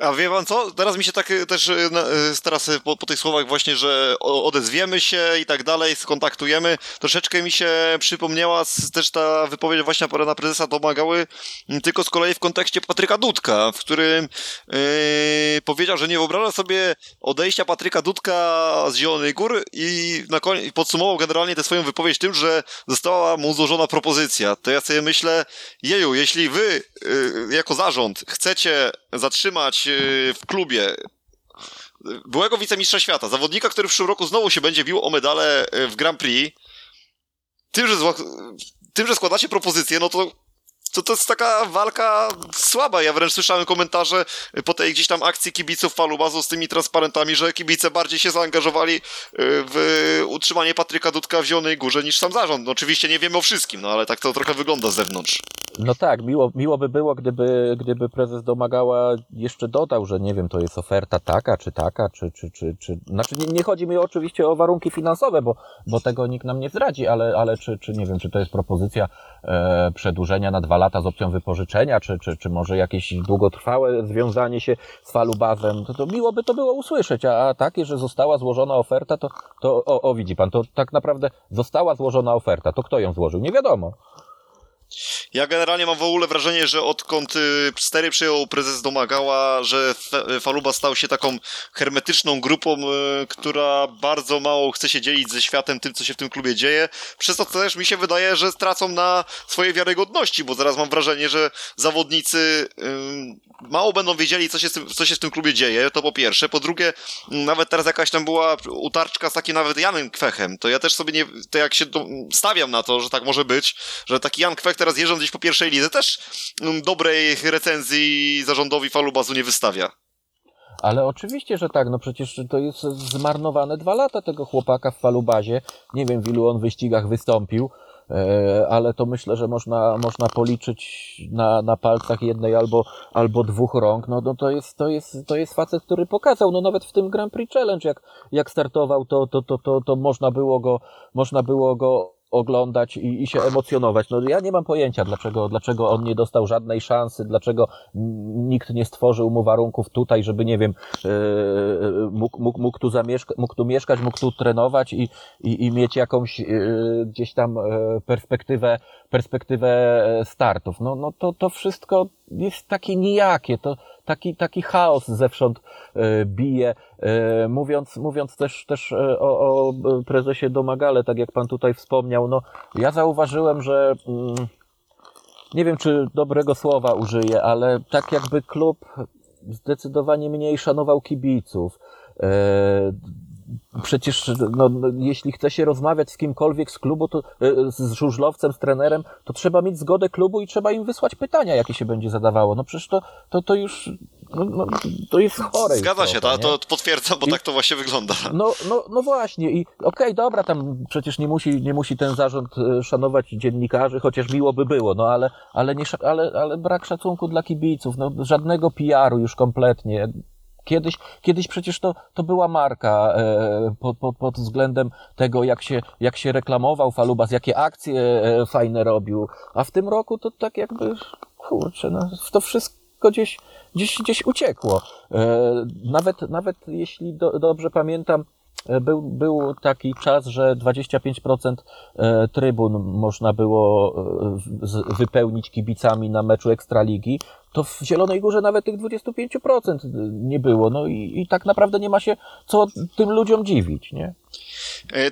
A wie pan co? Teraz mi się tak y, też y, y, teraz po, po, tych słowach właśnie, że odezwiemy się i tak dalej, skontaktujemy, troszeczkę mi się przypomniała też ta wypowiedź właśnie pana prezesa domagały, tylko z kolei w kontekście Patryka Dudka, w którym yy, powiedział, że nie wyobraża sobie odejścia Patryka Dudka z Zielonej Gór i na podsumował generalnie tę swoją wypowiedź tym, że została mu złożona propozycja. To ja sobie myślę, jeju, jeśli wy yy, jako zarząd chcecie zatrzymać Y, w klubie byłego wicemistrza świata, zawodnika, który w przyszłym roku znowu się będzie bił o medale y, w Grand Prix, tym, że, tym, że składacie propozycję, no to to, to jest taka walka słaba. Ja wręcz słyszałem komentarze po tej gdzieś tam akcji kibiców Falubazu z tymi transparentami, że kibice bardziej się zaangażowali y, w utrzymanie Patryka Dudka w Zielonej Górze niż sam zarząd. No, oczywiście nie wiemy o wszystkim, no ale tak to trochę wygląda z zewnątrz. No tak, miło, miło by było, gdyby, gdyby prezes domagała jeszcze dodał, że nie wiem, to jest oferta taka, czy taka, czy, czy, czy, czy... znaczy nie, nie chodzi mi oczywiście o warunki finansowe, bo, bo tego nikt nam nie zdradzi, ale, ale czy, czy nie wiem, czy to jest propozycja e, przedłużenia na dwa lata z opcją wypożyczenia, czy, czy, czy może jakieś długotrwałe związanie się z falubazem, to, to to było usłyszeć, a, a takie, że została złożona oferta, to, to o, o widzi pan, to tak naprawdę została złożona oferta, to kto ją złożył? Nie wiadomo. Ja generalnie mam w ogóle wrażenie, że odkąd y, Stery przyjął prezes Domagała, że Faluba stał się taką hermetyczną grupą, y, która bardzo mało chce się dzielić ze światem tym, co się w tym klubie dzieje. Przez to też mi się wydaje, że stracą na swojej wiarygodności, bo zaraz mam wrażenie, że zawodnicy mało będą wiedzieli, co się, tym, co się w tym klubie dzieje, to po pierwsze. Po drugie, nawet teraz jakaś tam była utarczka z takim nawet Janem Kwechem, to ja też sobie nie, to jak się stawiam na to, że tak może być, że taki Jan Kwech teraz jeżdżąc gdzieś po pierwszej lidze też mm, dobrej recenzji zarządowi Falubazu nie wystawia. Ale oczywiście, że tak, no przecież to jest zmarnowane dwa lata tego chłopaka w Falubazie. Nie wiem, w ilu on wyścigach wystąpił, e, ale to myślę, że można, można policzyć na, na palcach jednej albo, albo dwóch rąk. No, no to, jest, to, jest, to jest facet, który pokazał, no nawet w tym Grand Prix Challenge, jak, jak startował, to, to, to, to, to można było go, można było go oglądać i, i się emocjonować. No ja nie mam pojęcia, dlaczego, dlaczego on nie dostał żadnej szansy, dlaczego nikt nie stworzył mu warunków tutaj, żeby, nie wiem, yy, mógł, mógł, mógł, tu zamieszka, mógł tu mieszkać, mógł tu trenować i, i, i mieć jakąś yy, gdzieś tam perspektywę, perspektywę startów. No, no to, to wszystko jest takie nijakie, to taki, taki chaos zewsząd bije. Mówiąc, mówiąc też, też o, o prezesie Domagale, tak jak pan tutaj wspomniał, no ja zauważyłem, że mm, nie wiem, czy dobrego słowa użyję, ale tak jakby klub zdecydowanie mniej szanował kibiców. Przecież, no, no, jeśli chce się rozmawiać z kimkolwiek z klubu, to, z żużlowcem, z trenerem, to trzeba mieć zgodę klubu i trzeba im wysłać pytania, jakie się będzie zadawało. No przecież to, to, to już no, no, to jest chore. Zgadza się, to, to potwierdzam, bo I, tak to właśnie wygląda. No, no, no właśnie i okej, okay, dobra, tam przecież nie musi, nie musi ten zarząd e, szanować dziennikarzy, chociaż miło by było, no ale, ale, nie, ale, ale brak szacunku dla kibiców, no żadnego PR-u już kompletnie. Kiedyś, kiedyś przecież to, to była marka e, pod, pod, pod względem tego, jak się, jak się reklamował Falubas, jakie akcje e, fajne robił, a w tym roku to tak jakby, kurczę, no, to wszystko gdzieś, gdzieś, gdzieś uciekło. E, nawet, nawet jeśli do, dobrze pamiętam, E, był, był taki czas, że 25% e, trybun można było e, wypełnić kibicami na meczu Ekstraligi, to w Zielonej Górze nawet tych 25% nie było. No i, i tak naprawdę nie ma się co tym ludziom dziwić, nie?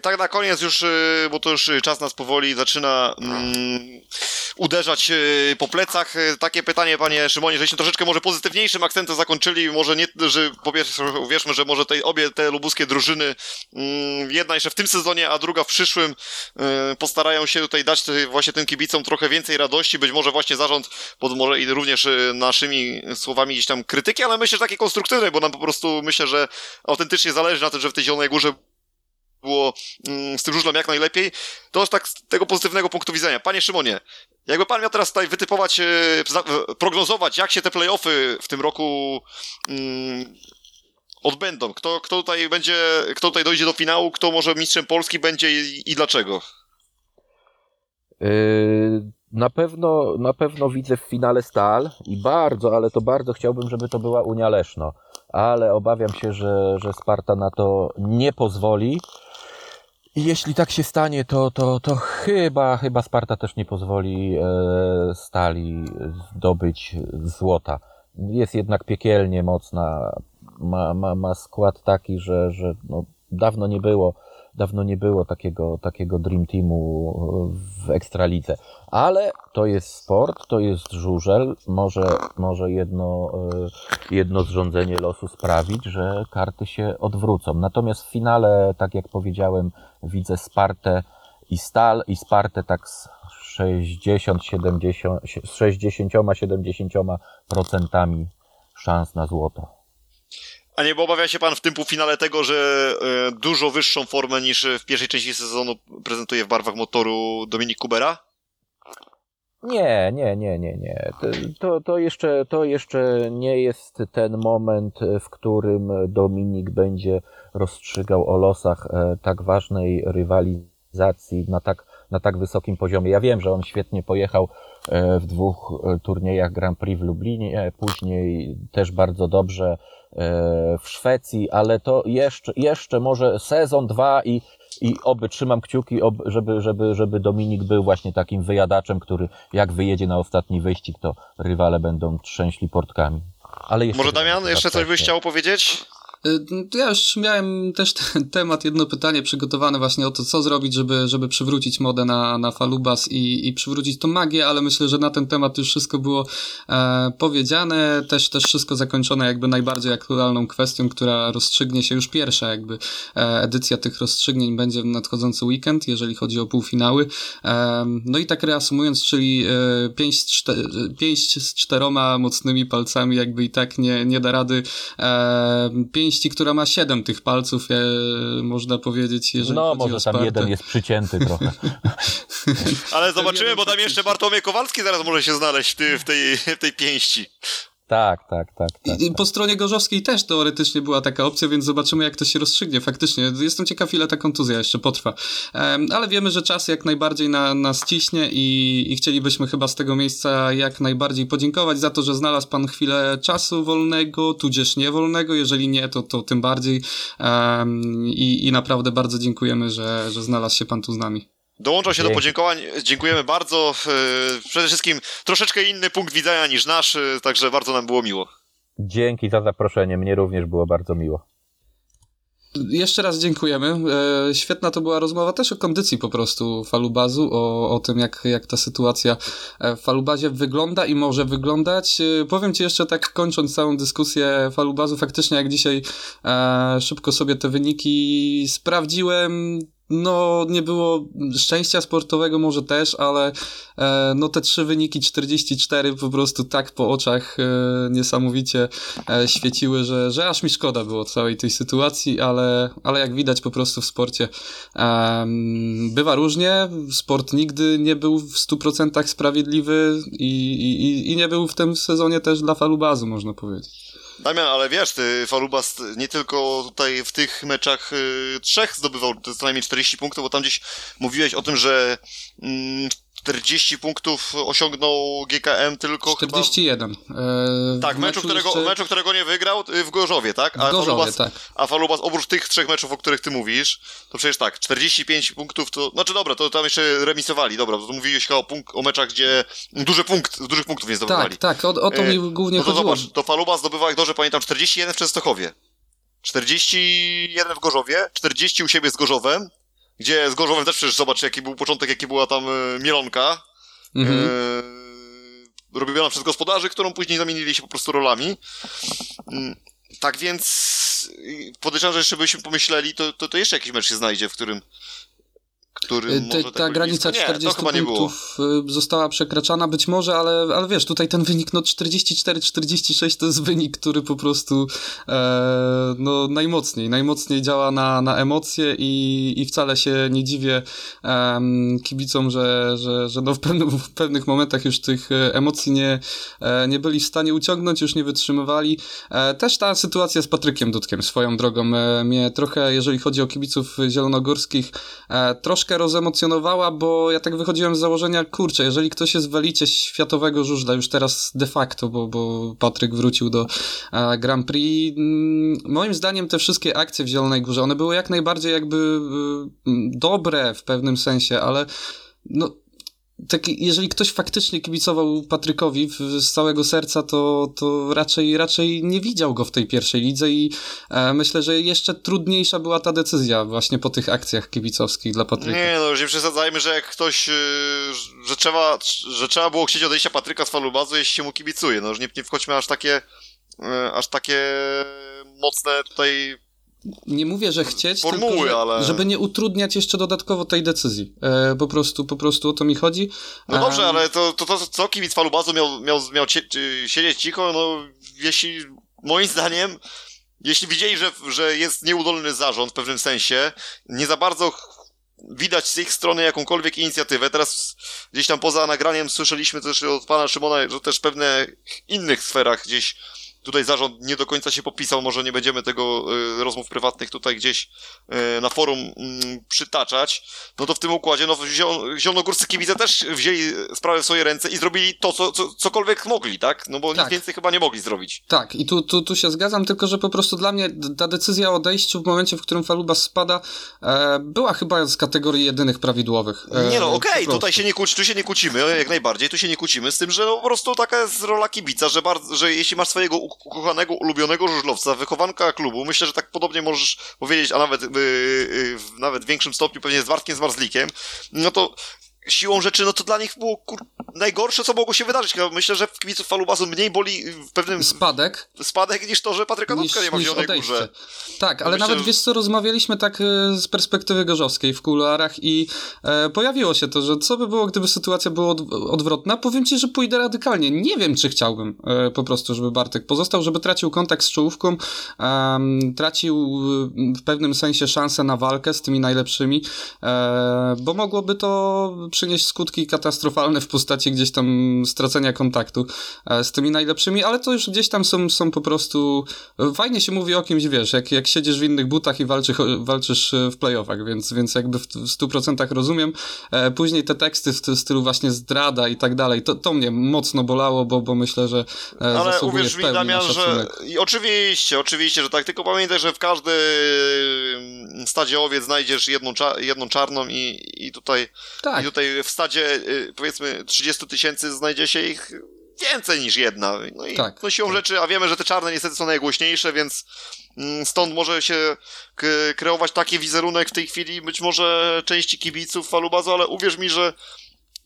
Tak na koniec już, bo to już czas nas powoli zaczyna mm, uderzać e, po plecach. E, takie pytanie, panie Szymonie, żeśmy troszeczkę może pozytywniejszym akcentem zakończyli, może nie, że po pierwsze uwierzmy, że może tej, obie te lubuskie drużyny, mm, jedna jeszcze w tym sezonie, a druga w przyszłym, e, postarają się tutaj dać właśnie tym kibicom trochę więcej radości, być może właśnie zarząd, pod może i również naszymi słowami gdzieś tam krytyki, ale myślę, że takie konstruktywne, bo nam po prostu myślę, że autentycznie zależy na tym, że w tej Zielonej Górze było mm, z tym żużlem jak najlepiej. To jest tak z tego pozytywnego punktu widzenia. Panie Szymonie, jakby pan miał teraz tutaj wytypować, e, prognozować, jak się te playoffy w tym roku mm, odbędą, kto, kto tutaj będzie, kto tutaj dojdzie do finału, kto może mistrzem Polski będzie i, i dlaczego? Yy, na pewno, na pewno widzę w finale Stal i bardzo, ale to bardzo chciałbym, żeby to była Unia Leszno, ale obawiam się, że, że Sparta na to nie pozwoli. I jeśli tak się stanie, to, to, to chyba, chyba Sparta też nie pozwoli e, Stali zdobyć złota. Jest jednak piekielnie mocna, ma, ma, ma skład taki, że, że no, dawno nie było dawno nie było takiego, takiego Dream Teamu w Ekstralidze. Ale to jest sport, to jest żużel. Może, może jedno, e, jedno zrządzenie losu sprawić, że karty się odwrócą. Natomiast w finale, tak jak powiedziałem, widzę Spartę i Stal i Spartę tak z 60, 70, 60, 70% szans na złoto. A nie obawia się pan w tym półfinale tego, że e, dużo wyższą formę niż w pierwszej części sezonu prezentuje w barwach motoru Dominik Kubera? Nie, nie, nie, nie, nie. To, to, jeszcze, to jeszcze nie jest ten moment, w którym Dominik będzie rozstrzygał o losach e, tak ważnej rywalizacji na tak, na tak wysokim poziomie. Ja wiem, że on świetnie pojechał e, w dwóch turniejach Grand Prix w Lublinie, później też bardzo dobrze E, w Szwecji, ale to jeszcze, jeszcze może sezon, dwa i, i oby trzymam kciuki, oby, żeby, żeby, żeby Dominik był właśnie takim wyjadaczem, który jak wyjedzie na ostatni wyścig, to rywale będą trzęśli portkami. Ale Może Damian, jeszcze coś byś chciał powiedzieć? Y, ja już miałem też ten temat, jedno pytanie przygotowane właśnie o to, co zrobić, żeby, żeby przywrócić modę na, na Falubas i, i przywrócić tą magię, ale myślę, że na ten temat już wszystko było e, powiedziane, też, też wszystko zakończone jakby najbardziej aktualną kwestią, która rozstrzygnie się już pierwsza jakby e, edycja tych rozstrzygnień będzie w nadchodzący weekend, jeżeli chodzi o półfinały. E, no i tak reasumując, czyli e, pięść, z czter, pięść z czteroma mocnymi palcami jakby i tak nie, nie da rady. E, pięść pięści, która ma siedem tych palców, e, można powiedzieć, jeżeli No, może tam jeden jest przycięty trochę. Ale zobaczymy, bo tam jeszcze Bartłomiej Kowalski zaraz może się znaleźć w tej, w tej pięści. Tak, tak, tak. tak, I po stronie gorzowskiej też teoretycznie była taka opcja, więc zobaczymy, jak to się rozstrzygnie. Faktycznie, jestem ciekaw, ile ta kontuzja jeszcze potrwa. Um, ale wiemy, że czas jak najbardziej na, nas ciśnie i, i chcielibyśmy chyba z tego miejsca jak najbardziej podziękować za to, że znalazł Pan chwilę czasu wolnego, tudzież niewolnego. Jeżeli nie, to, to tym bardziej. Um, i, I naprawdę bardzo dziękujemy, że, że znalazł się Pan tu z nami. Dołączam się Dzięki. do podziękowań. Dziękujemy bardzo. E, przede wszystkim troszeczkę inny punkt widzenia niż nasz, e, także bardzo nam było miło. Dzięki za zaproszenie. Mnie również było bardzo miło. Jeszcze raz dziękujemy. E, świetna to była rozmowa też o kondycji po prostu falubazu, o, o tym jak, jak ta sytuacja w falubazie wygląda i może wyglądać. Powiem Ci jeszcze tak kończąc całą dyskusję falubazu, faktycznie jak dzisiaj szybko sobie te wyniki sprawdziłem, no nie było szczęścia sportowego może też, ale e, no te trzy wyniki 44 po prostu tak po oczach e, niesamowicie e, świeciły, że, że aż mi szkoda było całej tej sytuacji, ale, ale jak widać po prostu w sporcie bywa różnie, sport nigdy nie był w 100% sprawiedliwy i, i, i nie był w tym sezonie też dla falubazu można powiedzieć. Damian, ale wiesz, ty Falubas nie tylko tutaj w tych meczach y, trzech zdobywał co najmniej 40 punktów, bo tam gdzieś mówiłeś o tym, że mm, 40 punktów osiągnął GKM tylko 41. Chyba... E, tak, meczu, którego, jeszcze... meczu, którego nie wygrał y, w Gorzowie, tak? A Gorzowie, Falubas, tak. A Falubas oprócz tych trzech meczów, o których ty mówisz, to przecież tak, 45 punktów to... Znaczy dobra, to tam jeszcze remisowali, dobra, to mówiłeś o, punkt, o meczach, gdzie duży punkt, dużych punktów nie zdobywali. Tak, tak, o, o to mi e, głównie no to chodziło. Zobacz, to Falubas zdobywa, jak dobrze pamiętam, 41 w Częstochowie. 41 w Gorzowie, 40 u siebie z Gorzowem, gdzie z Gorzowem też przecież zobacz, jaki był początek, jaki była tam e, mielonka. Mhm. E, robiona przez gospodarzy, którą później zamienili się po prostu rolami. Mm, tak więc podejrzewam, że jeszcze byśmy pomyśleli, to, to, to jeszcze jakiś mecz się znajdzie, w którym który y, Te, ta granica blisko. 40 nie, punktów y, została przekraczana być może, ale, ale wiesz, tutaj ten wynik no 44-46 to jest wynik, który po prostu e, no najmocniej, najmocniej działa na, na emocje i, i wcale się nie dziwię e, kibicom, że, że, że no w, pewnym, w pewnych momentach już tych e, emocji nie, e, nie byli w stanie uciągnąć, już nie wytrzymywali. E, też ta sytuacja z Patrykiem Dudkiem swoją drogą e, mnie trochę, jeżeli chodzi o kibiców zielonogórskich, troszkę rozemocjonowała, bo ja tak wychodziłem z założenia, kurczę, jeżeli ktoś jest w elicie światowego żużla, już teraz de facto, bo, bo Patryk wrócił do e, Grand Prix, mm, moim zdaniem te wszystkie akcje w Zielonej Górze, one były jak najbardziej jakby y, dobre w pewnym sensie, ale no tak, jeżeli ktoś faktycznie kibicował Patrykowi z całego serca, to, to raczej, raczej nie widział go w tej pierwszej lidze i e, myślę, że jeszcze trudniejsza była ta decyzja właśnie po tych akcjach kibicowskich dla Patryka. Nie, no już nie przesadzajmy, że jak ktoś, y, że trzeba, że trzeba było chcieć odejścia Patryka z falubazu, jeśli się mu kibicuje. No już nie, nie wchodźmy aż takie, e, aż takie mocne tutaj nie mówię, że chcieć, Formuły, tylko że, ale... żeby nie utrudniać jeszcze dodatkowo tej decyzji. E, po prostu, po prostu o to mi chodzi. No dobrze, e... ale to, to, to co kibic falubazu miał, miał, miał cie, siedzieć cicho, no jeśli, moim zdaniem, jeśli widzieli, że, że jest nieudolny zarząd w pewnym sensie, nie za bardzo widać z ich strony jakąkolwiek inicjatywę. Teraz gdzieś tam poza nagraniem słyszeliśmy też od pana Szymona, że też w pewnych innych sferach gdzieś Tutaj zarząd nie do końca się popisał, może nie będziemy tego y, rozmów prywatnych tutaj gdzieś y, na forum y, przytaczać. No to w tym układzie, no zielonogórscy kibice też wzięli sprawę w swoje ręce i zrobili to, co, co, cokolwiek mogli, tak? No bo tak. nic więcej chyba nie mogli zrobić. Tak, i tu, tu, tu się zgadzam, tylko że po prostu dla mnie ta decyzja o odejściu w momencie, w którym Faluba spada, e, była chyba z kategorii jedynych prawidłowych. E, nie no, okej, okay, tutaj się nie kłóci, tu się nie kłócimy, jak najbardziej, tu się nie kłócimy z tym, że no po prostu taka jest rola kibica, że, bardzo, że jeśli masz swojego ukochanego, ulubionego żużlowca, wychowanka klubu, myślę, że tak podobnie możesz powiedzieć, a nawet, yy, yy, w nawet większym stopniu pewnie z Bartkiem Zmarzlikiem, no to siłą rzeczy, no to dla nich było kur... najgorsze, co mogło się wydarzyć. Myślę, że w kibiców falubazu mniej boli w pewnym... Spadek? Spadek niż to, że Patryka Dudka nie ma w Zielonej Górze. Tak, ale Myślę, nawet wiesz co, rozmawialiśmy tak e, z perspektywy gorzowskiej w kuluarach i e, pojawiło się to, że co by było, gdyby sytuacja była od, odwrotna. Powiem ci, że pójdę radykalnie. Nie wiem, czy chciałbym e, po prostu, żeby Bartek pozostał, żeby tracił kontakt z czołówką, tracił w pewnym sensie szansę na walkę z tymi najlepszymi, e, bo mogłoby to przynieść skutki katastrofalne w postaci gdzieś tam stracenia kontaktu e, z tymi najlepszymi, ale to już gdzieś tam są, są po prostu... Fajnie się mówi o kimś, wiesz, jak, jak siedzisz w innych butach i walczysz, walczysz w playoffach, więc, więc jakby w 100% rozumiem. E, później te teksty w stylu właśnie zdrada i tak dalej, to, to mnie mocno bolało, bo, bo myślę, że e, Ale uwierz mi, Damian, że i oczywiście, oczywiście, że tak, tylko pamiętaj, że w każdy stadzie owiec znajdziesz jedną, jedną czarną i, i tutaj, tak. i tutaj w stadzie y, powiedzmy 30 tysięcy znajdzie się ich więcej niż jedna. No i tak, no siłą tak. rzeczy, a wiemy, że te czarne niestety są najgłośniejsze, więc mm, stąd może się kreować taki wizerunek w tej chwili być może części kibiców Falubazu, ale uwierz mi, że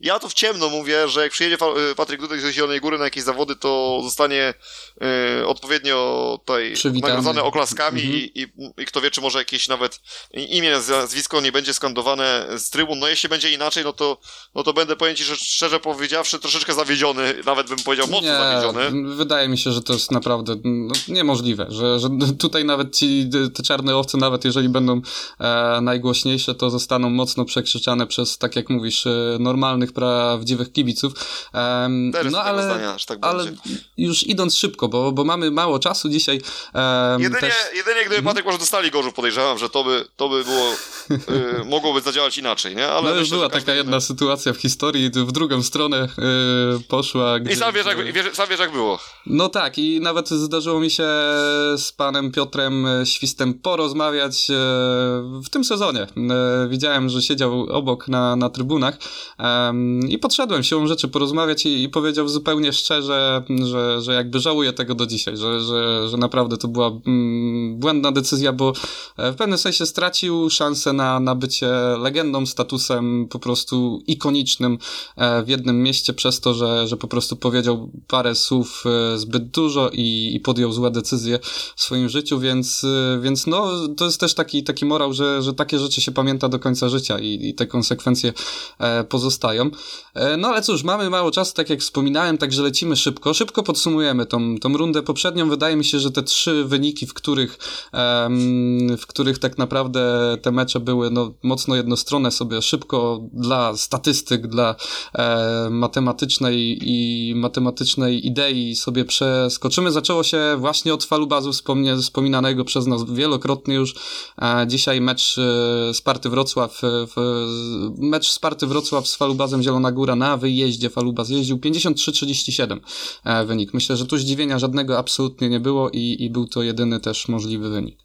ja to w ciemno mówię, że jak przyjedzie y, Patryk Dudek z Zielonej Góry na jakieś zawody, to zostanie y, odpowiednio tutaj Przywitany. nagrodzony oklaskami mhm. i, i, i, kto wie, czy może jakieś nawet imię, nazwisko nie będzie skandowane z trybun. No jeśli będzie inaczej, no to, no to będę powiem ci, że szczerze powiedziawszy, troszeczkę zawiedziony, nawet bym powiedział mocno nie, zawiedziony. Wydaje mi się, że to jest naprawdę no, niemożliwe, że, że tutaj nawet ci, te czarne owce, nawet jeżeli będą e, najgłośniejsze, to zostaną mocno przekrzyczane przez, tak jak mówisz, e, normalnych, prawdziwych kibiców. E, no ale, zdania, tak ale już idąc szybko, bo, bo mamy mało czasu dzisiaj. jedynie, też... jedynie gdyby mhm. Patryk może dostali gorzów, podejrzewam, że to by, to by było, y, mogłoby zadziałać inaczej, nie? Ale no już myślę, była taka jedna sytuacja w historii, w drugą stronę y, poszła. Gdzie, I sam wiesz, jak, wiesz, sam wiesz, jak było. No tak, i nawet zdarzyło mi się z panem Piotrem Świstem porozmawiać e, w tym sezonie. E, widziałem, że siedział obok na, na trybunach i podszedłem siłą rzeczy porozmawiać i, i powiedział zupełnie szczerze, że, że jakby żałuje tego do dzisiaj, że, że, że naprawdę to była mm, błędna decyzja, bo e, w pewnym sensie stracił szansę na, na bycie legendą, statusem po prostu ikonicznym w jednym mieście przez to, że, że po prostu powiedział parę słów zbyt dużo i, i podjął złe decyzje w swoim życiu, więc, więc no, to jest też taki, taki morał, że, że takie rzeczy się pamięta do końca życia i, i te konsekwencje e, pozostają. E, no ale cóż, mamy mało czasu, tak jak wspominałem, także lecimy szybko. Szybko podsumujemy tą, tą rundę poprzednią. Wydaje mi się, że te trzy wyniki, w których, w których tak naprawdę te mecze były no, mocno jednostronne, sobie szybko dla statystyk, dla e, matematycznej i matematycznej idei sobie przeskoczymy. Zaczęło się właśnie od falubazu wspominanego przez nas wielokrotnie już. E, dzisiaj mecz Sparty Wrocław, mecz Sparty Wrocław z falubazem Zielona Góra na wyjeździe. Falubaz jeździł 53-37 e, wynik. Myślę, że tu zdziwienia żadnego absolutnie nie było i, i był to jedyny też możliwy wynik.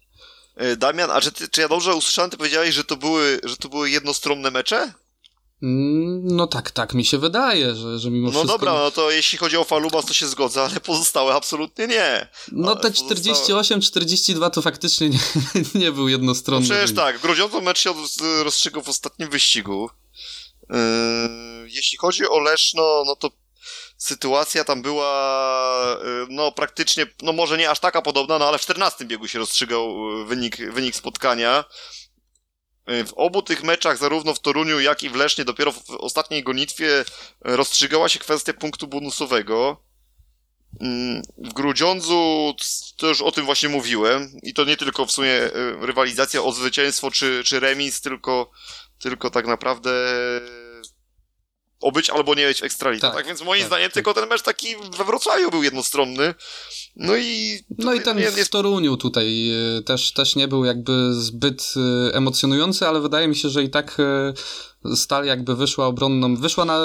Damian, a czy, ty, czy ja dobrze usłyszałem, ty powiedziałeś, że to były, że to były jednostronne mecze? Mm, no tak, tak mi się wydaje, że, że mimo no wszystko... No dobra, no to jeśli chodzi o Falubas to się zgodzę, ale pozostałe absolutnie nie. No ale te 48-42 to faktycznie nie, nie był jednostronny. No przecież tak, Grodziąco mecz się rozstrzygał w ostatnim wyścigu. Yy, jeśli chodzi o Leszno, no to sytuacja tam była yy, no praktycznie, no może nie aż taka podobna, no ale w 14 biegu się rozstrzygał wynik, wynik spotkania. W obu tych meczach, zarówno w Toruniu, jak i w Lesznie, dopiero w ostatniej gonitwie rozstrzygała się kwestia punktu bonusowego. W Grudziądzu to już o tym właśnie mówiłem i to nie tylko w sumie rywalizacja o zwycięstwo czy, czy remis, tylko, tylko tak naprawdę obyć albo nie być w Ekstralidze. Tak, tak więc moim tak, zdaniem tak. tylko ten mecz taki we Wrocławiu był jednostronny. No i... No i ten w Toruniu tutaj e, też, też nie był jakby zbyt e, emocjonujący, ale wydaje mi się, że i tak e, Stal jakby wyszła obronną, wyszła, na,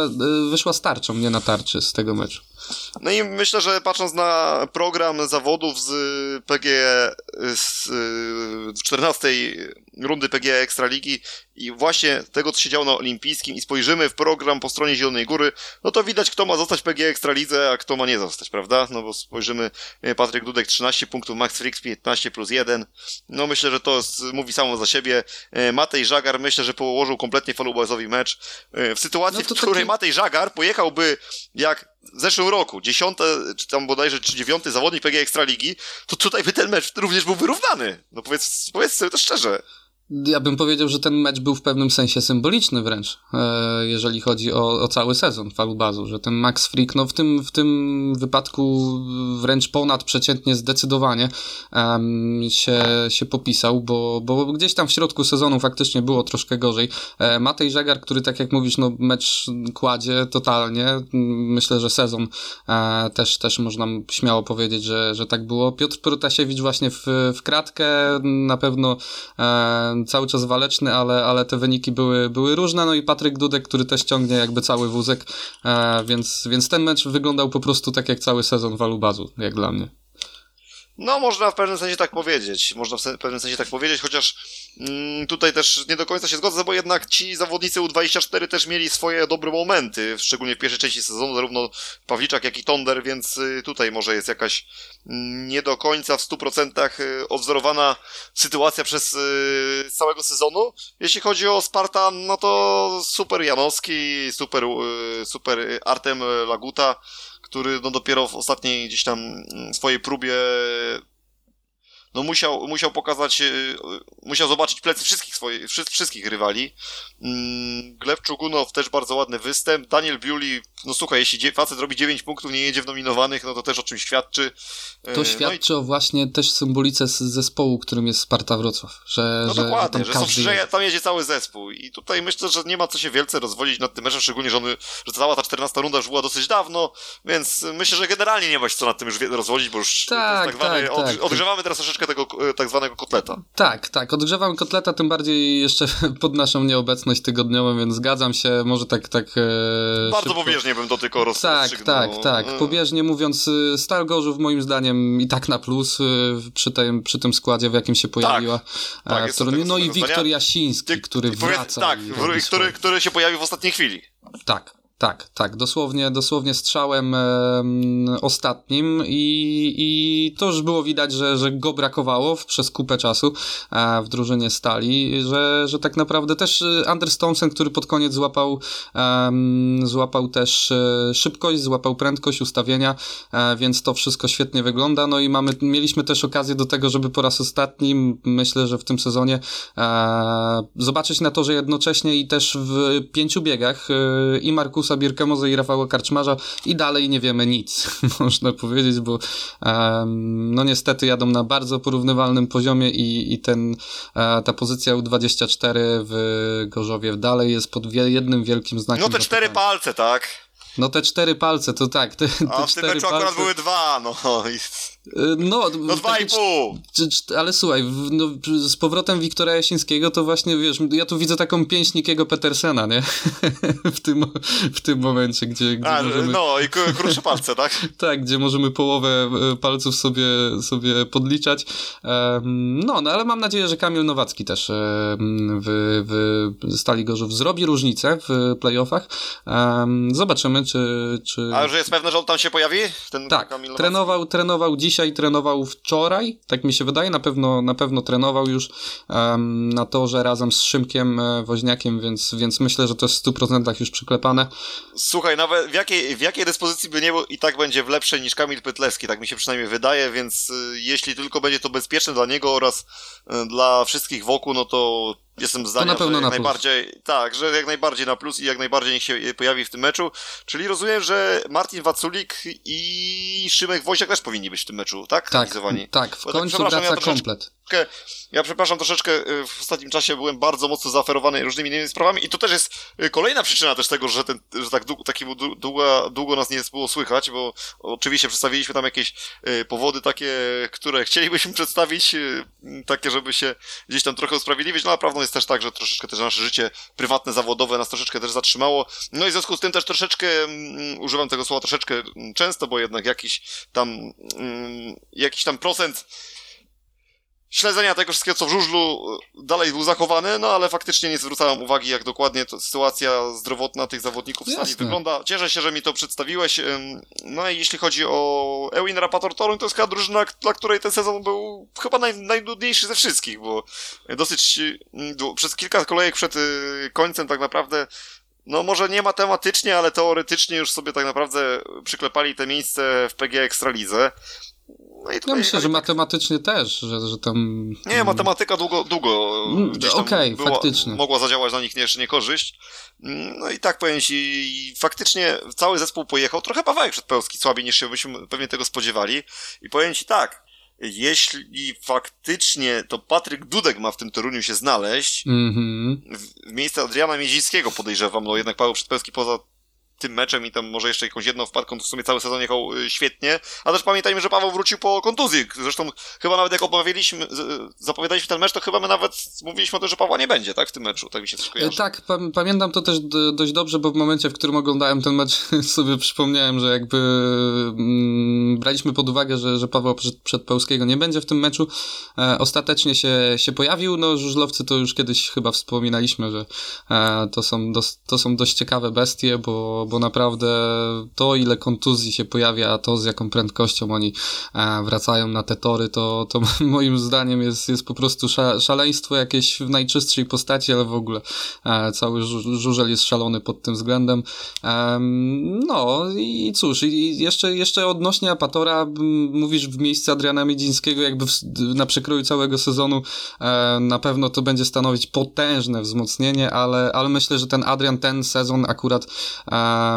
wyszła starczą, nie na tarczy z tego meczu. No i myślę, że patrząc na program zawodów z PG z 14 rundy PG Ekstraligi i właśnie tego, co się działo na Olimpijskim i spojrzymy w program po stronie Zielonej Góry, no to widać, kto ma zostać PG Ekstralidze, a kto ma nie zostać, prawda? No bo spojrzymy, Patryk Dudek 13 punktów, Max Frix 15 plus 1. No myślę, że to jest, mówi samo za siebie. Matej Żagar myślę, że położył kompletnie falubazowi mecz. E, w sytuacji, no w której taki... Matej Żagar pojechałby jak w zeszłym roku, dziesiąte, czy tam bodajże, czy dziewiąty zawodnik PG Ekstraligi, to tutaj by ten mecz również był wyrównany. No powiedz, powiedz sobie to szczerze. Ja bym powiedział, że ten mecz był w pewnym sensie symboliczny wręcz, e, jeżeli chodzi o, o cały sezon falubazu, że ten Max Freak, no w tym, w tym wypadku wręcz ponadprzeciętnie zdecydowanie um, się, się popisał, bo, bo gdzieś tam w środku sezonu faktycznie było troszkę gorzej. E, Matej Żegar, który tak jak mówisz, no mecz kładzie totalnie, myślę, że sezon e, też, też można śmiało powiedzieć, że, że tak było. Piotr Protasiewicz właśnie w, w kratkę na pewno cały czas waleczny, ale, ale te wyniki były, były różne, no i Patryk Dudek, który też ciągnie jakby cały wózek, e, więc, więc ten mecz wyglądał po prostu tak jak cały sezon Walubazu, jak dla mnie. No, można w pewnym sensie tak powiedzieć. Można w pewnym sensie tak powiedzieć, chociaż mm, tutaj też nie do końca się zgodzę, bo jednak ci zawodnicy U24 też mieli swoje dobre momenty, szczególnie w pierwszej części sezonu, zarówno Pawliczak, jak i Tonder, więc y, tutaj może jest jakaś mm, nie do końca w 100% y, odwzorowana sytuacja przez y, całego sezonu. Jeśli chodzi o Spartan, no to super Janowski, super, super Artem Laguta, który no dopiero w ostatniej gdzieś tam mm, swojej próbie no musiał, musiał pokazać, y, musiał zobaczyć plecy wszystkich swoich, wszystkich rywali. Mm, Gleb Czugunow też bardzo ładny występ. Daniel Biuli, no słuchaj, jeśli facet robi 9 punktów, nie jedzie w nominowanych, no to też o czym świadczy. To świadczy no i... o właśnie też symbolice zespołu, którym jest Sparta Wrocław. Że, no że, dokładnie, że, tam, że, że tam jedzie cały zespół i tutaj myślę, że nie ma co się wielce rozwodzić nad tym meczem, szczególnie, że, on, że cała ta 14 runda już była dosyć dawno, więc myślę, że generalnie nie ma się co nad tym już rozwodzić, bo już tak, tak tak, tak. odgrzewamy teraz troszeczkę tego e, tak zwanego kotleta. Tak, tak, odgrzewamy kotleta, tym bardziej jeszcze pod naszą nieobecność tygodniową, więc zgadzam się, może tak tak e, Bardzo szybko. pobieżnie bym to tylko roz, Tak, tak, tak, pobieżnie mówiąc, y, Stal Gorzów moim zdaniem i tak na plus y, przy tym, przy tym składzie, w jakim się pojawiła. Tak, tak, no i Wiktor Jasiński, który wraca. Tak, który, który się pojawił w ostatniej chwili. Tak, tak, tak, dosłownie, dosłownie strzałem e, ostatnim i, i to już było widać, że, że go brakowało przez kupę czasu e, w drużynie Stali, że, że tak naprawdę też e, Anders Thompson, który pod koniec złapał, e, złapał też e, szybkość, złapał prędkość ustawienia, e, więc to wszystko świetnie wygląda, no i mamy, mieliśmy też okazję do tego, żeby po raz ostatni, myślę, że w tym sezonie zobaczyć na to, że jednocześnie i też w pięciu biegach i Markusa Mariusza Birkemoza i Rafała Karczmarza i dalej nie wiemy nic, można powiedzieć, bo um, no niestety jadą na bardzo porównywalnym poziomie i, i ten, e, ta pozycja U24 w Gorzowie dalej jest pod jednym wielkim znakiem. No te cztery palce, tak? No te cztery palce, to tak. Te, te A w tym meczu palce... akurat były dwa, no. Y, no, no dwa i pół. Ale słuchaj, no, z powrotem Wiktora Jasińskiego to właśnie, wiesz, ja tu widzę taką pięść Nikiego Petersena, nie? w, tym, w tym momencie, gdzie, gdzie A, możemy... No, i krótsze palce, tak? tak, gdzie możemy połowę e, palców sobie, sobie podliczać. No, no, ale mam nadzieję, że Kamil Nowacki też w, w Stali Gorzów zrobi różnicę w playoffach. Zobaczymy, czy... czy... A już jest pewne, że on tam się pojawi? Ten tak, Kamil trenował, trenował dziś dzisiaj trenował wczoraj, tak mi się wydaje, na pewno, na pewno trenował już um, na torze razem z Szymkiem e, Woźniakiem, więc, więc myślę, że to jest w 100% już przyklepane. Słuchaj, nawet w jakiej, w jakiej dyspozycji by nie był i tak będzie w lepszej niż Kamil Pytlewski, tak mi się przynajmniej wydaje, więc y, jeśli tylko będzie to bezpieczne dla niego oraz y, dla wszystkich wokół, no to jestem zdania, że jak najbardziej, tak, że jak najbardziej na plus i jak najbardziej niech się pojawi w tym meczu. Czyli rozumiem, że Martin Waculik i Szymek Woźniak też powinni być w tym meczu, tak? Tak, tak, w końcu tak, wraca ja komplet ja przepraszam, troszeczkę y, w ostatnim czasie byłem bardzo mocno zaoferowany różnymi innymi sprawami i to też jest y, kolejna przyczyna też tego, że, ten, że tak długo, taki długo, długo nas nie było słychać, bo oczywiście przedstawiliśmy tam jakieś y, powody takie, które chcielibyśmy przedstawić, takie, żeby się gdzieś tam trochę usprawiedliwić, no a prawdą jest też tak, że troszeczkę też nasze życie prywatne, zawodowe nas troszeczkę też zatrzymało, no i w związku z tym też troszeczkę, używam tego słowa troszeczkę często, bo jednak jakiś tam, jakiś tam procent śledzenia tego wszystkiego, co w żużlu e, dalej był zachowany, no ale faktycznie nie zwracałem uwagi, jak dokładnie to sytuacja zdrowotna tych zawodników w stanie wygląda. Cieszę się, że mi to przedstawiłeś. No i jeśli chodzi o Ewin Rapator Toruń, to jest chyba drużyna, dla której ten sezon był chyba naj, najnudniejszy ze wszystkich, bo dosyć mm, przez kilka kolejek przed y, końcem tak naprawdę no może nie matematycznie, ale teoretycznie już sobie tak naprawdę przyklepali te miejsce w PG Ekstralidze. No i ja myślę, że matematycznie też, że, że tam... Nie, matematyka długo, długo mm, Okej, okay, faktycznie. Mogła zadziałać na nich jeszcze niekorzyść. Mm, no i tak powiem ci, faktycznie cały zespół pojechał, trochę Pawełek Przedpełski słabiej niż się byśmy pewnie tego spodziewali. I powiem ci tak, jeśli faktycznie to Patryk Dudek ma w tym Toruniu się znaleźć, mm -hmm. w, w miejsce Adriana Miezińskiego podejrzewam, no jednak Paweł Przedpełski poza tym meczem i tam może jeszcze jakąś jedną wpadką, to w sumie cały sezon jechał y, świetnie. A też pamiętajmy, że Paweł wrócił po kontuzji. Zresztą chyba nawet jak obawialiśmy, zapowiadaliśmy ten mecz, to chyba my nawet mówiliśmy o tym, że Pawła nie będzie, tak, w tym meczu. Tak mi się też kojarzy. Tak, pamiętam to też dość dobrze, bo w momencie, w którym oglądałem ten mecz, sobie przypomniałem, że jakby mm, braliśmy pod uwagę, że, że Paweł przed, przed Pełskiego nie będzie w tym meczu. E, ostatecznie się, się pojawił. No, żużlowcy to już kiedyś chyba wspominaliśmy, że e, to, są to są dość ciekawe bestie, bo, bo naprawdę to, ile kontuzji się pojawia, to z jaką prędkością oni e, wracają na te tory, to, to moim zdaniem jest, jest po prostu szaleństwo jakieś w najczystszej postaci, ale w ogóle e, cały żużel jest szalony pod tym względem. No i cóż, i jeszcze, jeszcze odnośnie Apatora, mówisz w miejsce Adriana Miedzińskiego, jakby w, na przekroju całego sezonu e, na pewno to będzie stanowić potężne wzmocnienie, ale, ale myślę, że ten Adrian ten sezon akurat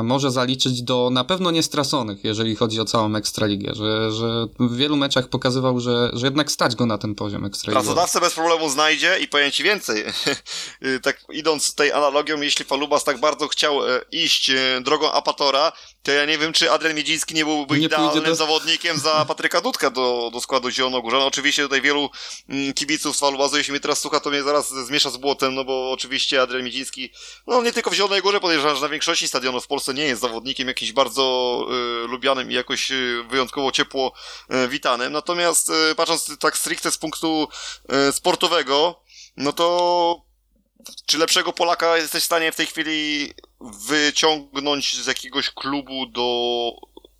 może zaliczyć do na pewno niestraconych, jeżeli chodzi o całą Ekstraligę, że, że w wielu meczach pokazywał, że, że jednak stać go na ten poziom Ekstraligi. Pracodawcę bez problemu znajdzie i powiem ci więcej. tak idąc tej analogią, jeśli Falubas tak bardzo chciał e, iść e, drogą Apatora, to ja nie wiem, czy Adrian Miedziński nie byłby nie idealnym do... zawodnikiem za Patryka Dudka do, do składu Zielonogórza. No oczywiście tutaj wielu mm, kibiców z Falubazu, jeśli mnie teraz słucha, to mnie zaraz zmiesza z błotem, no bo oczywiście Adrian Miedziński, no nie tylko w Zielonej Górze, podejrzewam, że na większości stadionów w Polsce nie jest zawodnikiem jakimś bardzo y, lubianym i jakoś y, wyjątkowo ciepło y, witanym. Natomiast y, patrząc tak stricte z punktu y, sportowego, no to czy lepszego Polaka jesteś w stanie w tej chwili wyciągnąć z jakiegoś klubu do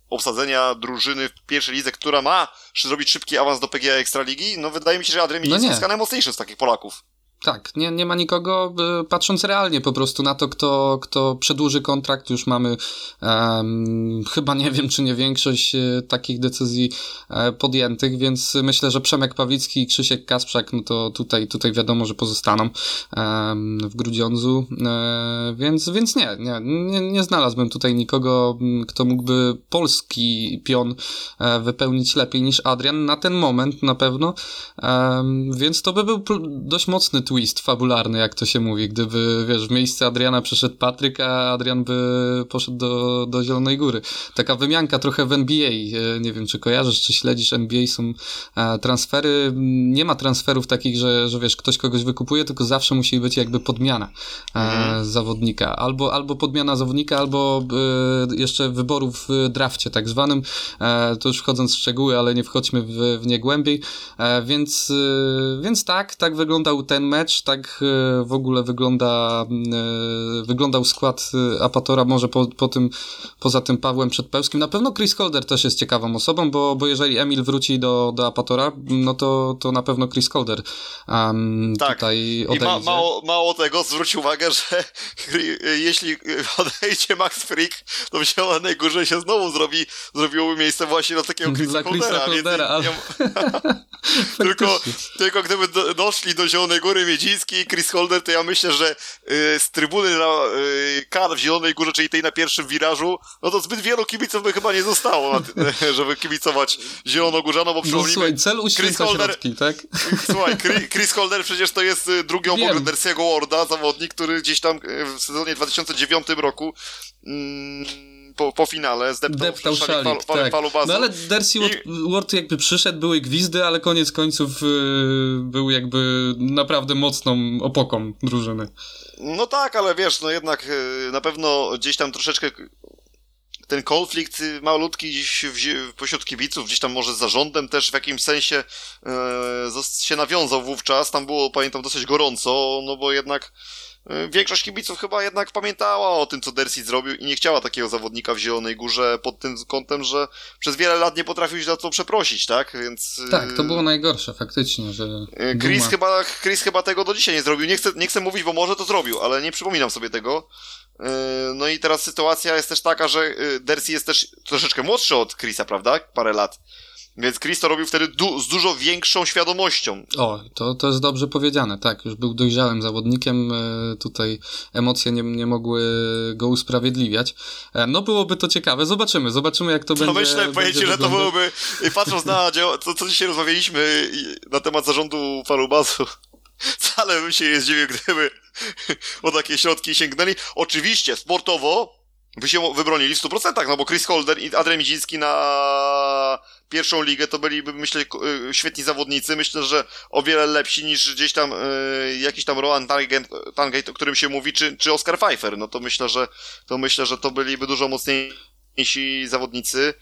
obsadzenia drużyny w pierwszej lidze, która ma zrobić szybki awans do PGA Ekstraligi? No wydaje mi się, że Adrian Milicki no jest najmocniejszy z takich Polaków. Tak, nie, nie ma nikogo, patrząc realnie po prostu na to, kto, kto przedłuży kontrakt, już mamy um, chyba nie wiem, czy nie większość e, takich decyzji e, podjętych, więc myślę, że Przemek Pawlicki i Krzysiek Kasprzak, no to tutaj, tutaj wiadomo, że pozostaną um, w Grudziądzu, e, więc, więc nie, nie, nie, nie znalazłbym tutaj nikogo, kto mógłby polski pion e, wypełnić lepiej niż Adrian na ten moment na pewno, więc to by był dość mocny twist fabularny, jak to się mówi. Gdyby, wiesz, w miejsce Adriana przyszedł Patryk, a Adrian by poszedł do, do Zielonej Góry. Taka wymianka trochę w NBA. E, nie wiem, czy kojarzysz, czy śledzisz NBA, są e, transfery. Nie ma transferów takich, że, że wiesz, ktoś kogoś wykupuje, tylko zawsze musi być jakby podmiana e, mhm. zawodnika. Albo, albo podmiana zawodnika, albo jeszcze wyborów w drafcie tak zwanym. To już wchodząc w szczegóły, ale nie wchodźmy w, w nie głębiej. Więc, więc tak, tak wyglądał ten mecz tak e, w ogóle wygląda, e, wyglądał skład e, Apatora, może po, po tym, poza tym Pawłem Przedpełskim. Na pewno Chris Calder też jest ciekawą osobą, bo, bo jeżeli Emil wróci do, do Apatora, no to, to na pewno Chris Calder um, tak. tutaj odejdzie. I ma, mało, mało tego, zwróć uwagę, że jeśli odejdzie Max Freak, to w Zielonej Górze się znowu zrobi, zrobiło miejsce właśnie na takiego Chrisa Caldera. Caldera ale... tylko, tylko gdyby do, doszli do Zielonej Góry Miedziński i Chris Holder, to ja myślę, że y, z trybuny na y, kar w Zielonej Górze, czyli tej na pierwszym wirażu, no to zbyt wielu kibiców by chyba nie zostało, żeby kibicować Zielonogórzanom, bo no przypomnijmy... No słuchaj, cel Chris Holder, środki, tak? Słuchaj, Chris Holder przecież to jest y, drugi obok Dersiego Warda, zawodnik, który gdzieś tam w sezonie 2009 roku mm, po, po finale zdeptał, Deptał szalik, fal, fal, tak. No ale Dersi I... Ward jakby przyszedł, były gwizdy, ale koniec końców yy, był jakby naprawdę mocną opoką drużyny. No tak, ale wiesz, no jednak yy, na pewno gdzieś tam troszeczkę ten konflikt malutki gdzieś w, pośród kibiców, gdzieś tam może z zarządem też w jakimś sensie e, się nawiązał wówczas. Tam było, pamiętam, dosyć gorąco, no bo jednak większość kibiców chyba jednak pamiętała o tym, co Dersi zrobił i nie chciała takiego zawodnika w Zielonej Górze pod tym kątem, że przez wiele lat nie potrafił się za to przeprosić, tak? Więc... E, tak, to było najgorsze faktycznie, że... E, Chris, Duma... chyba, Chris chyba tego do dzisiaj nie zrobił. Nie chcę, nie chcę mówić, bo może to zrobił, ale nie przypominam sobie tego. No i teraz sytuacja jest też taka, że Dersi jest też troszeczkę młodszy od Chrisa, prawda? Parę lat. Więc Chris to robił wtedy du z dużo większą świadomością. O, to, to jest dobrze powiedziane, tak. Już był dojrzałym zawodnikiem, e, tutaj emocje nie, nie mogły go usprawiedliwiać. E, no byłoby to ciekawe, zobaczymy, zobaczymy jak to, to będzie myślę, pojęcie, że to byłoby, patrząc na to, co dzisiaj rozmawialiśmy na temat zarządu Falubazu, wcale bym się nie zdziwił, gdyby o takie środki sięgnęli. Oczywiście, sportowo by się wybronili w 100%, no bo Chris Holder i Adrian Midziński na pierwszą ligę to byliby, myślę, y, świetni zawodnicy. Myślę, że o wiele lepsi niż gdzieś tam y, jakiś tam Rowan Tangate, o którym się mówi, czy, czy Oscar Pfeiffer. No to myślę, że to myślę, że to byliby dużo mocniejsi zawodnicy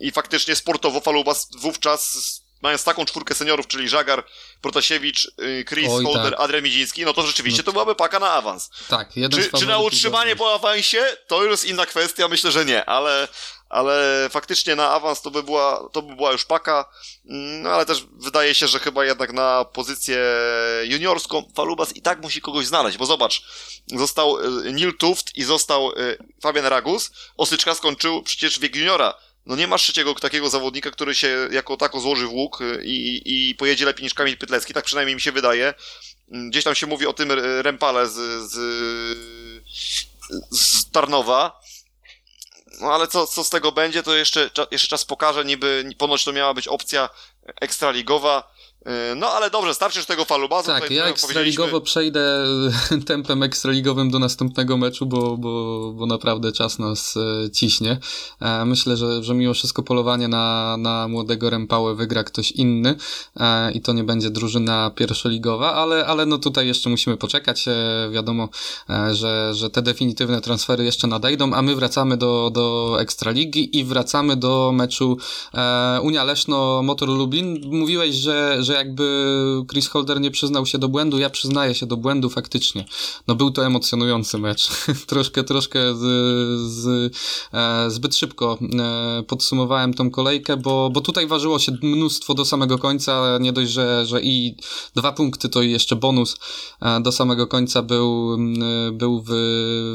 i faktycznie sportowo Falubas wówczas mając taką czwórkę seniorów, czyli Żagar, Protasiewicz, y, Chris, Oj, Holder, tak. Adrian Midziński, no to rzeczywiście no. to byłaby paka na awans. Tak, jeden czy, czy na utrzymanie po awansie? To już jest inna kwestia, myślę, że nie, ale, ale faktycznie na awans to by była, to by była już paka, mm, no ale też wydaje się, że chyba jednak na pozycję juniorską Falubas i tak musi kogoś znaleźć, bo zobacz, został y, Neil Tuft i został y, Fabian Ragus, Osyczka skończył przecież wiek juniora, no nie masz trzeciego takiego zawodnika, który się jako tako złoży w łuk y, i, i pojedzie lepiej niż Kamil Pytlecki, tak przynajmniej mi się wydaje. Mm, gdzieś tam się mówi o tym Rempale z, z, z Tarnowa. No ale co, co z tego będzie, to jeszcze, jeszcze czas pokaże, niby ponoć to miała być opcja ekstraligowa. E, no ale dobrze, starczy już tego falubazu. Tak, ja ekstraligowo przejdę tempem ekstraligowym do następnego meczu, bo, bo, bo naprawdę czas nas e, ciśnie. E, myślę, że, że mimo wszystko polowanie na, na młodego Rempałę wygra ktoś inny i to nie będzie drużyna pierwszoligowa, ale, ale no tutaj jeszcze musimy poczekać. Wiadomo, że, że te definitywne transfery jeszcze nadejdą, a my wracamy do, do Ekstraligi i wracamy do meczu Unia Leszno-Motor Lublin. Mówiłeś, że, że jakby Chris Holder nie przyznał się do błędu, ja przyznaję się do błędu faktycznie. No był to emocjonujący mecz. troszkę, troszkę z, z, e, zbyt szybko e, podsumowałem tą kolejkę, bo, bo tutaj ważyło się mnóstwo do samego końca, nie dość, że, że i dwa punkty, to i jeszcze bonus e, do samego końca był, był w,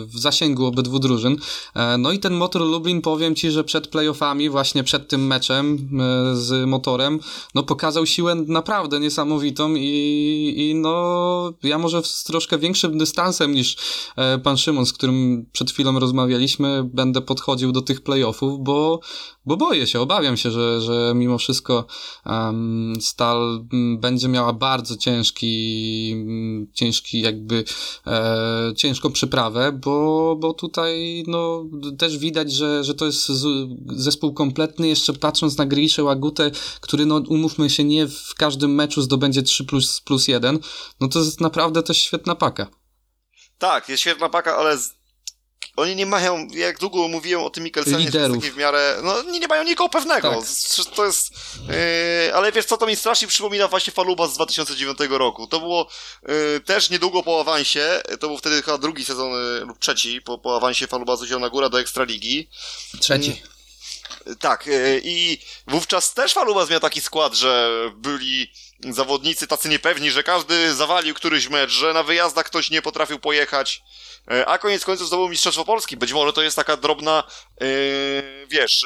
w zasięgu obydwu drużyn. E, no i ten motor Lublin, powiem Ci, że przed playoffami, właśnie przed tym meczem e, z motorem, no pokazał siłę naprawdę naprawdę niesamowitą i, i no, ja może z troszkę większym dystansem niż e, pan Szymon, z którym przed chwilą rozmawialiśmy, będę podchodził do tych playoffów, bo, bo boję się, obawiam się, że, że mimo wszystko um, Stal będzie miała bardzo ciężki, ciężki jakby e, ciężką przyprawę, bo, bo tutaj no, też widać, że, że to jest zespół kompletny, jeszcze patrząc na Griszę Łagutę, który no umówmy się nie w każdym meczu zdobędzie 3 plus, plus 1, no to jest naprawdę też świetna paka. Tak, jest świetna paka, ale oni nie mają, jak długo mówiłem o tym Mikkelsenie, Liderów. w miarę, no nie, nie mają nikogo pewnego. Tak. To jest, yy, ale wiesz co, to mi strasznie przypomina właśnie Faluba z 2009 roku. To było yy, też niedługo po awansie, to był wtedy chyba drugi sezon yy, lub trzeci po, po awansie Faluba z Zielona Góra do Ekstraligi. Trzeci. Tak, yy, i wówczas też Falubas miał taki skład, że byli zawodnicy tacy niepewni, że każdy zawalił któryś mecz, że na wyjazdach ktoś nie potrafił pojechać. E, a koniec końców zdobył Mistrzostwo Polski. Być może to jest taka drobna, yy, wiesz,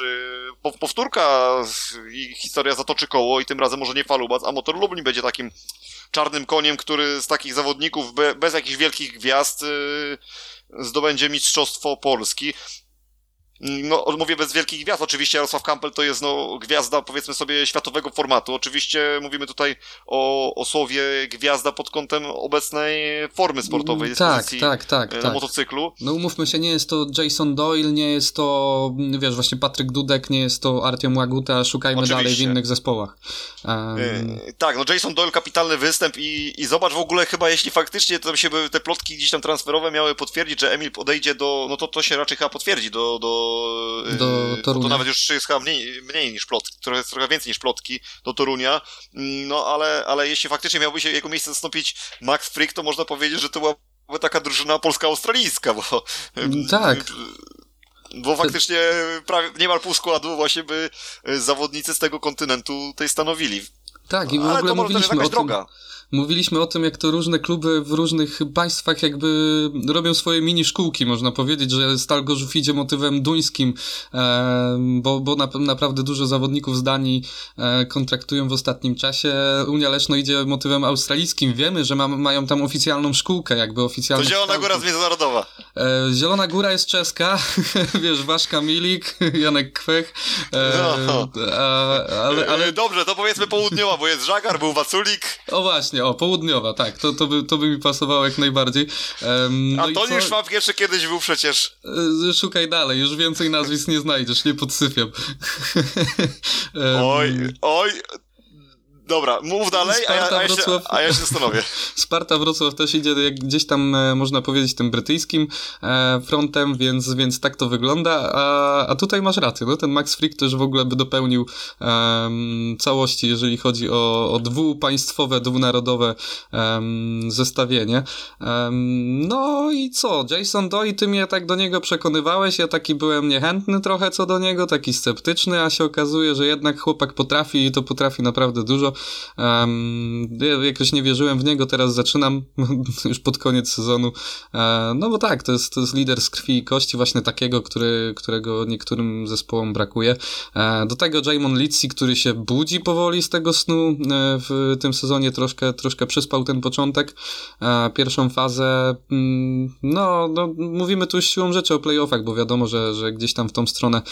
powtórka i historia zatoczy koło i tym razem może nie Falubac, a Motor Lublin będzie takim czarnym koniem, który z takich zawodników be, bez jakichś wielkich gwiazd zdobędzie Mistrzostwo Polski. No, mówię bez wielkich gwiazd. Oczywiście Jarosław Kampel to jest no, gwiazda, powiedzmy sobie, światowego formatu. Oczywiście mówimy tutaj o, o słowie gwiazda pod kątem obecnej formy sportowej. Mm, tak, tak, tak. Na tak. motocyklu. No umówmy się, nie jest to Jason Doyle, nie jest to, wiesz, właśnie Patryk Dudek, nie jest to Artiom Łaguta, szukajmy Oczywiście. dalej w innych zespołach. Um... tak, no Jason Doyle kapitalny występ i, i zobacz w ogóle chyba, jeśli faktycznie tam się by te plotki gdzieś tam transferowe miały potwierdzić, że Emil odejdzie do, no to to się raczej chyba potwierdzi do, do do Torunia. To nawet już jest chyba mniej, mniej niż plotki, trochę, trochę więcej niż plotki do Torunia. Mm, no ale, ale jeśli faktycznie miałby się jego miejsce zastąpić Max Frick, to można powiedzieć, że to była taka drużyna polska-australijska, bo... Mm, tak. Bo faktycznie prawie, niemal pół składu właśnie by zawodnicy z tego kontynentu tutaj stanowili. Tak, i w ogóle to mówiliśmy o tym, droga. Mówiliśmy o tym, jak to różne kluby w różnych państwach jakby robią swoje mini szkółki, można powiedzieć, że Stal Gorzów idzie motywem duńskim, e, bo, bo na, naprawdę dużo zawodników z Danii e, kontraktują w ostatnim czasie. Unia Leszno idzie motywem australijskim. Wiemy, że ma, mają tam oficjalną szkółkę, jakby oficjalną. To Zielona Góra jest międzynarodowa. E, Zielona Góra jest czeska, wiesz, Waszka Milik, Janek Kwech. No. ale, ale... Dobrze, to powiedzmy południowa, bo jest Żagar, był Waculik. O właśnie, południe, o, południowa, tak, to, to, by, to by mi pasowało jak najbardziej. Um, no Antoni Szwab jeszcze kiedyś był przecież. E, szukaj dalej, już więcej nazwisk nie znajdziesz, nie podsypiam. um, oj, oj, Dobra, mów dalej, a ja, a, ja się, a ja się zastanowię. Sparta Wrocław też idzie jak gdzieś tam, e, można powiedzieć, tym brytyjskim e, frontem, więc, więc tak to wygląda. A, a tutaj masz rację, no ten Max Frick też w ogóle by dopełnił um, całości, jeżeli chodzi o, o dwupaństwowe, dwunarodowe um, zestawienie. Um, no i co? Jason Doy, ty mnie tak do niego przekonywałeś, ja taki byłem niechętny trochę co do niego, taki sceptyczny, a się okazuje, że jednak chłopak potrafi i to potrafi naprawdę dużo. Um, ja jakoś nie wierzyłem w niego, teraz zaczynam już pod koniec sezonu. E, no bo tak, to jest, to jest lider z krwi i kości, właśnie takiego, który, którego niektórym zespołom brakuje. E, do tego Jamon Litsi, który się budzi powoli z tego snu e, w tym sezonie, troszkę, troszkę przyspał ten początek. Pierwszą fazę, mm, no, no, mówimy tu siłą rzeczy o playoffach, bo wiadomo, że, że gdzieś tam w tą stronę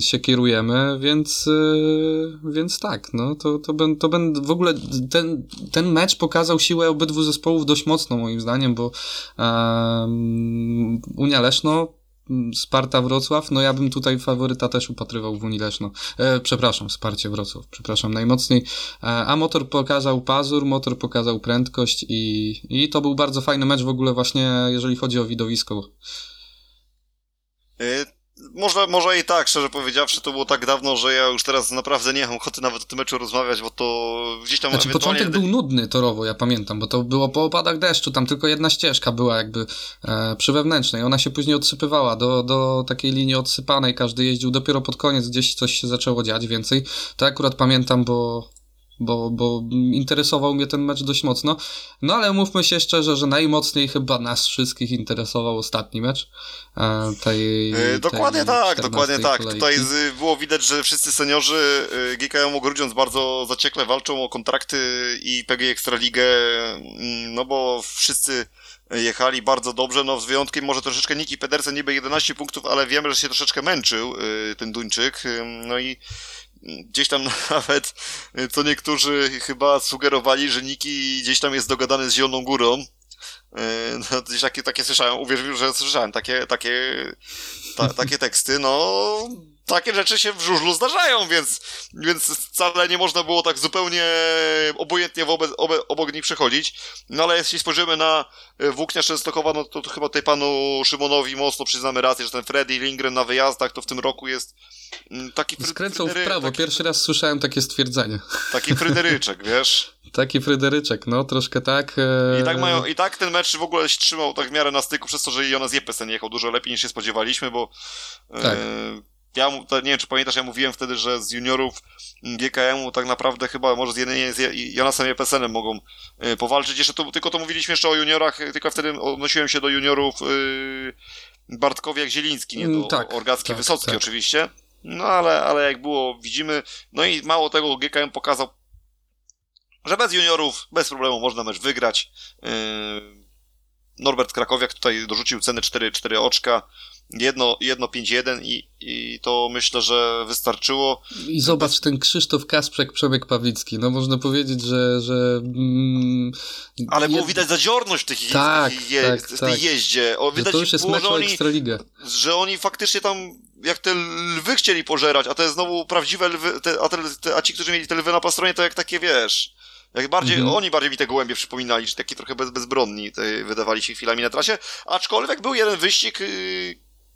się kierujemy, więc, e, więc tak, no to, to, ben, to ben, w ogóle ten, ten mecz pokazał siłę obydwu zespołów dość mocno moim zdaniem, bo um, Unia Leszno Sparta Wrocław, no ja bym tutaj faworyta też upatrywał w Unii Leszno. E, przepraszam, Sparcie Wrocław, przepraszam najmocniej. E, a motor pokazał pazur, motor pokazał prędkość i, i to był bardzo fajny mecz w ogóle właśnie, jeżeli chodzi o widowisko. Y może, może i tak, szczerze powiedziawszy, to było tak dawno, że ja już teraz naprawdę nie mam ochoty nawet o tym meczu rozmawiać, bo to gdzieś tam... Znaczy, ewentualnie... początek był nudny torowo, ja pamiętam, bo to było po opadach deszczu, tam tylko jedna ścieżka była jakby e, przy wewnętrznej, ona się później odsypywała do, do takiej linii odsypanej, każdy jeździł dopiero pod koniec, gdzieś coś się zaczęło dziać więcej. To akurat pamiętam, bo bo, bo interesował mnie ten mecz dość mocno. No ale mówmy się szczerze, że najmocniej chyba nas wszystkich interesował ostatni mecz. E, tej, dokładnie tej tak, dokładnie tak. Kolejki. Tutaj z, było widać, że wszyscy seniorzy yy, GKM Grudziądz bardzo zaciekle walczą o kontrakty i PG Ekstraligę, mm, no bo wszyscy jechali bardzo dobrze, no z wyjątkiem może troszeczkę Niki Pedersen, niby 11 punktów, ale wiemy, że się troszeczkę męczył ten Duńczyk, no i gdzieś tam nawet, co niektórzy chyba sugerowali, że Niki gdzieś tam jest dogadany z Zieloną Górą. E, no, gdzieś takie, takie słyszałem, uwierzył, że słyszałem takie, takie, ta, takie teksty, no takie rzeczy się w żużlu zdarzają, więc, więc wcale nie można było tak zupełnie obojętnie wobec, obe, obok nich przechodzić. No ale jeśli spojrzymy na e, Włóknia Częstochowa, no to, to chyba tutaj panu Szymonowi mocno przyznamy rację, że ten Freddy Lindgren na wyjazdach to w tym roku jest mm, taki... Skręcał w prawo, taki, pierwszy raz słyszałem takie stwierdzenie. Taki Fryderyczek, wiesz? Taki Fryderyczek, no troszkę tak. E... I tak mają, i tak ten mecz w ogóle się trzymał tak w miarę na styku, przez to, że Jonas Jeppesen jechał dużo lepiej niż się spodziewaliśmy, bo tak. e, ja nie wiem, czy pamiętasz, ja mówiłem wtedy, że z juniorów GKM-u tak naprawdę chyba może z jedynie z Jonasem Jepesenem mogą y, powalczyć. Jeszcze to, tylko to mówiliśmy jeszcze o juniorach, tylko wtedy odnosiłem się do juniorów yy, Bartkowiak Zieliński, nie do mm, tak, Orgacki tak, Wysocki tak. oczywiście. No ale, ale jak było, widzimy. No i mało tego, GKM pokazał, że bez juniorów, bez problemu można mecz wygrać. Yy, Norbert Krakowiak tutaj dorzucił cenę 4, 4 oczka jedno, jedno 5-1 i, i to myślę, że wystarczyło. I zobacz ten Krzysztof Kasprzek, Przemek Pawlicki, no można powiedzieć, że... że mm, Ale było widać zadziorność w, tych, tak, w, je, tak, w tej tak. jeździe. O, widać że to już jest było, mecz o Ekstraligę. Że oni faktycznie tam jak te lwy chcieli pożerać, a te znowu prawdziwe lwy, te, a, te, a ci, którzy mieli te lwy na pastronie, to jak takie, wiesz... Jak bardziej, -hmm. oni bardziej mi te gołębie przypominali, że taki trochę bez, bezbronni te, wydawali się chwilami na trasie, aczkolwiek był jeden wyścig, yy,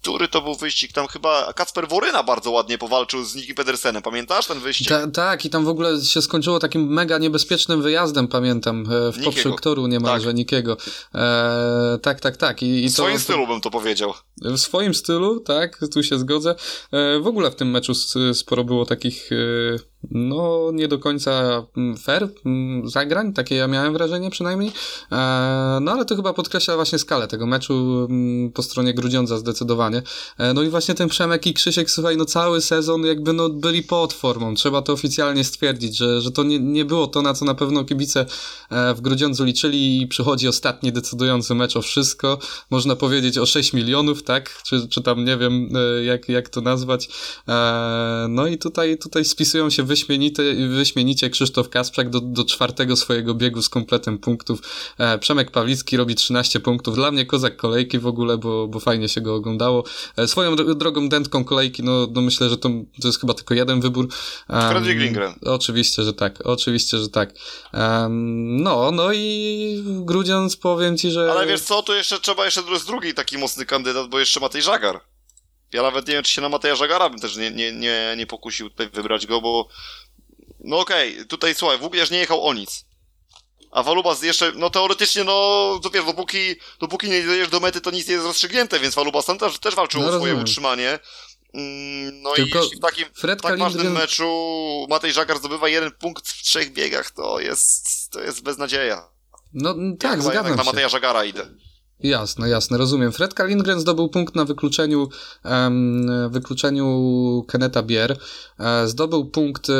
który to był wyścig? Tam chyba Kacper Woryna bardzo ładnie powalczył z Nikim Pedersenem, pamiętasz ten wyścig? Ta, tak, i tam w ogóle się skończyło takim mega niebezpiecznym wyjazdem, pamiętam, e, w poprzek toru niemalże, tak. Nikiego. E, tak, tak, tak. I, i w swoim to, stylu bym to powiedział. W swoim stylu, tak, tu się zgodzę. E, w ogóle w tym meczu sporo było takich, e, no, nie do końca mm, fair mm, zagrań, takie ja miałem wrażenie przynajmniej. E, no, ale to chyba podkreśla właśnie skalę tego meczu mm, po stronie Grudziądza zdecydowanie utrzymanie. E, no i właśnie ten Przemek i Krzysiek, słuchaj, no cały sezon jakby no byli pod formą. Trzeba to oficjalnie stwierdzić, że, że to nie, nie było to, na co na pewno kibice e, w Grudziądzu liczyli i przychodzi ostatni decydujący mecz o wszystko. Można powiedzieć o 6 milionów, tak? Czy, czy tam nie wiem, e, jak, jak to nazwać. No i tutaj, tutaj spisują się wyśmienite, wyśmienicie Krzysztof Kasprzak do, do czwartego swojego biegu z kompletem punktów. Przemek Pawlicki robi 13 punktów. Dla mnie kozak kolejki w ogóle, bo, bo fajnie się go oglądało. Swoją drogą dętką kolejki, no, no myślę, że to, to jest chyba tylko jeden wybór. Um, Fredrik Lindgren. Oczywiście, że tak. Oczywiście, że tak. Um, no, no i Grudziądz powiem ci, że... Ale wiesz co, tu jeszcze trzeba jeszcze drugi taki mocny kandydat, bo jeszcze Matej Żagar. Ja nawet nie wiem, czy się na Mateja Żagara bym też nie, nie, nie, nie pokusił tutaj wybrać go, bo no okej, okay, tutaj słuchaj, Włókniarz nie jechał o nic. A Walubas jeszcze, no teoretycznie, no, to wiesz, dopóki, dopóki nie dojdziesz do mety, to nic nie jest rozstrzygnięte, więc Walubas tam też, też walczył no, o swoje utrzymanie. Mm, no Tylko i jeśli w takim Fred tak ważnym meczu Matej Żagar zdobywa jeden punkt w trzech biegach, to jest, to jest beznadzieja. No tak, ja zgadzam się. na Mateja Żagara idę. Jasne, jasne, rozumiem. Fred Kalindgren zdobył punkt na wykluczeniu, um, wykluczeniu Keneta Bier, e, zdobył punkt e,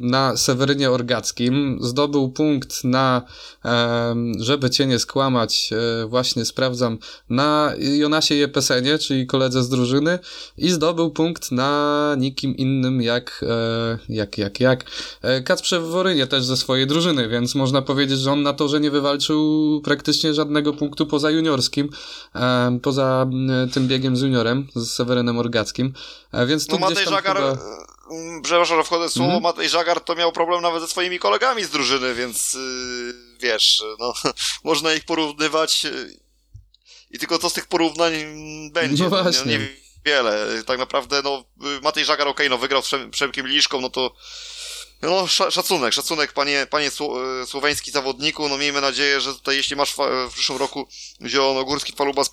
na Sewerynie Orgackim, zdobył punkt na, um, żeby cię nie skłamać, e, właśnie sprawdzam, na Jonasie Jepesenie, czyli koledze z drużyny. I zdobył punkt na nikim innym jak, jak, jak, jak, Kacprze Worynie też ze swojej drużyny, więc można powiedzieć, że on na to, że nie wywalczył praktycznie żadnego punktu poza junior juniorskim, poza tym biegiem z juniorem, z Sewerynem Orgackim, e, więc tu no, Matej Żagar, chyba... Mm, przepraszam, że wchodzę w słowo, mm. Matej Żagar to miał problem nawet ze swoimi kolegami z drużyny, więc wiesz, no, można ich porównywać i tylko co z tych porównań będzie. No właśnie. No, niewiele. Tak naprawdę, no, Matej Żagar, okej, okay, no wygrał z Przemkiem Liszką, no to no, szacunek, szacunek, panie, panie e, słoweński zawodniku. No, miejmy nadzieję, że tutaj, jeśli masz w przyszłym roku Zielonogórski Falubas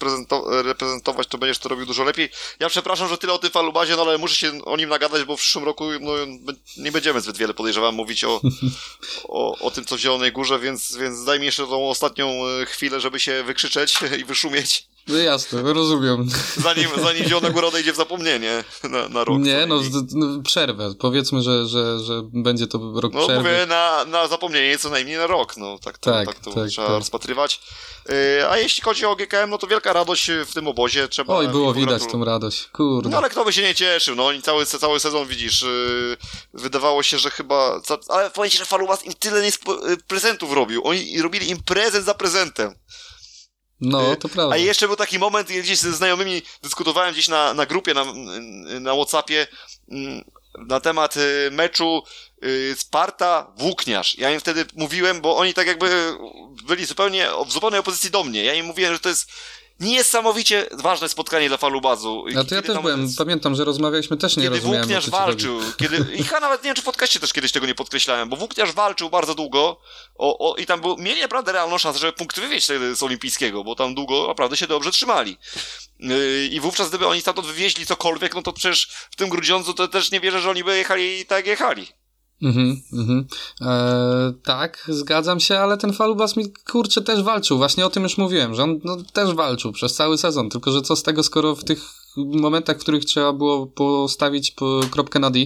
reprezentować, to będziesz to robił dużo lepiej. Ja przepraszam, że tyle o tym Falubazie, no ale muszę się o nim nagadać, bo w przyszłym roku no, nie będziemy zbyt wiele, podejrzewam, mówić o, o, o tym, co w Zielonej Górze, więc, więc daj mi jeszcze tą ostatnią e, chwilę, żeby się wykrzyczeć i wyszumieć. No jasne, rozumiem. Zanim, zanim Zielona Góra odejdzie w zapomnienie na, na rok. Nie, no, no, przerwę. Powiedzmy, że, że, że będzie to rok no, przerwy. No mówię na, na zapomnienie co najmniej na rok, no tak to, tak, tak to tak, trzeba tak. rozpatrywać. Yy, a jeśli chodzi o GKM, no to wielka radość w tym obozie. Trzeba Oj, było widać tą radość, kurde. No ale kto by się nie cieszył, no oni cały, cały sezon widzisz, yy, wydawało się, że chyba, ale powiem ci, że Falubas im tyle nie y, prezentów robił, oni robili im prezent za prezentem. No, to prawda. A jeszcze był taki moment, gdzieś ze znajomymi dyskutowałem gdzieś na, na grupie, na, na Whatsappie mm, na temat y, meczu y, Sparta-Włókniarz. Ja im wtedy mówiłem, bo oni tak jakby byli zupełnie w zupełnej opozycji do mnie. Ja im mówiłem, że to jest niesamowicie ważne spotkanie dla Falubazu. No to ja też byłem, pamiętam, że rozmawialiśmy, też nie kiedy rozumiałem. Kiedy Włókniarz walczył, kiedy, i chyba nawet nie wiem, czy w podcaście też kiedyś tego nie podkreślałem, bo Włókniarz walczył bardzo długo o, o, i tam był, mieli naprawdę realną szansę, żeby punkt wywieźć z olimpijskiego, bo tam długo naprawdę się dobrze trzymali. Yy, I wówczas, gdyby oni stamtąd wywieźli cokolwiek, no to przecież w tym Grudziądzu to też nie wierzę, że oni by jechali tak jak jechali. Mhm, mhm. E, tak, zgadzam się, ale ten Falubas mi kurczę też walczył. Właśnie o tym już mówiłem, że on no, też walczył przez cały sezon. Tylko, że co z tego, skoro w tych momentach, w których trzeba było postawić po kropkę na D,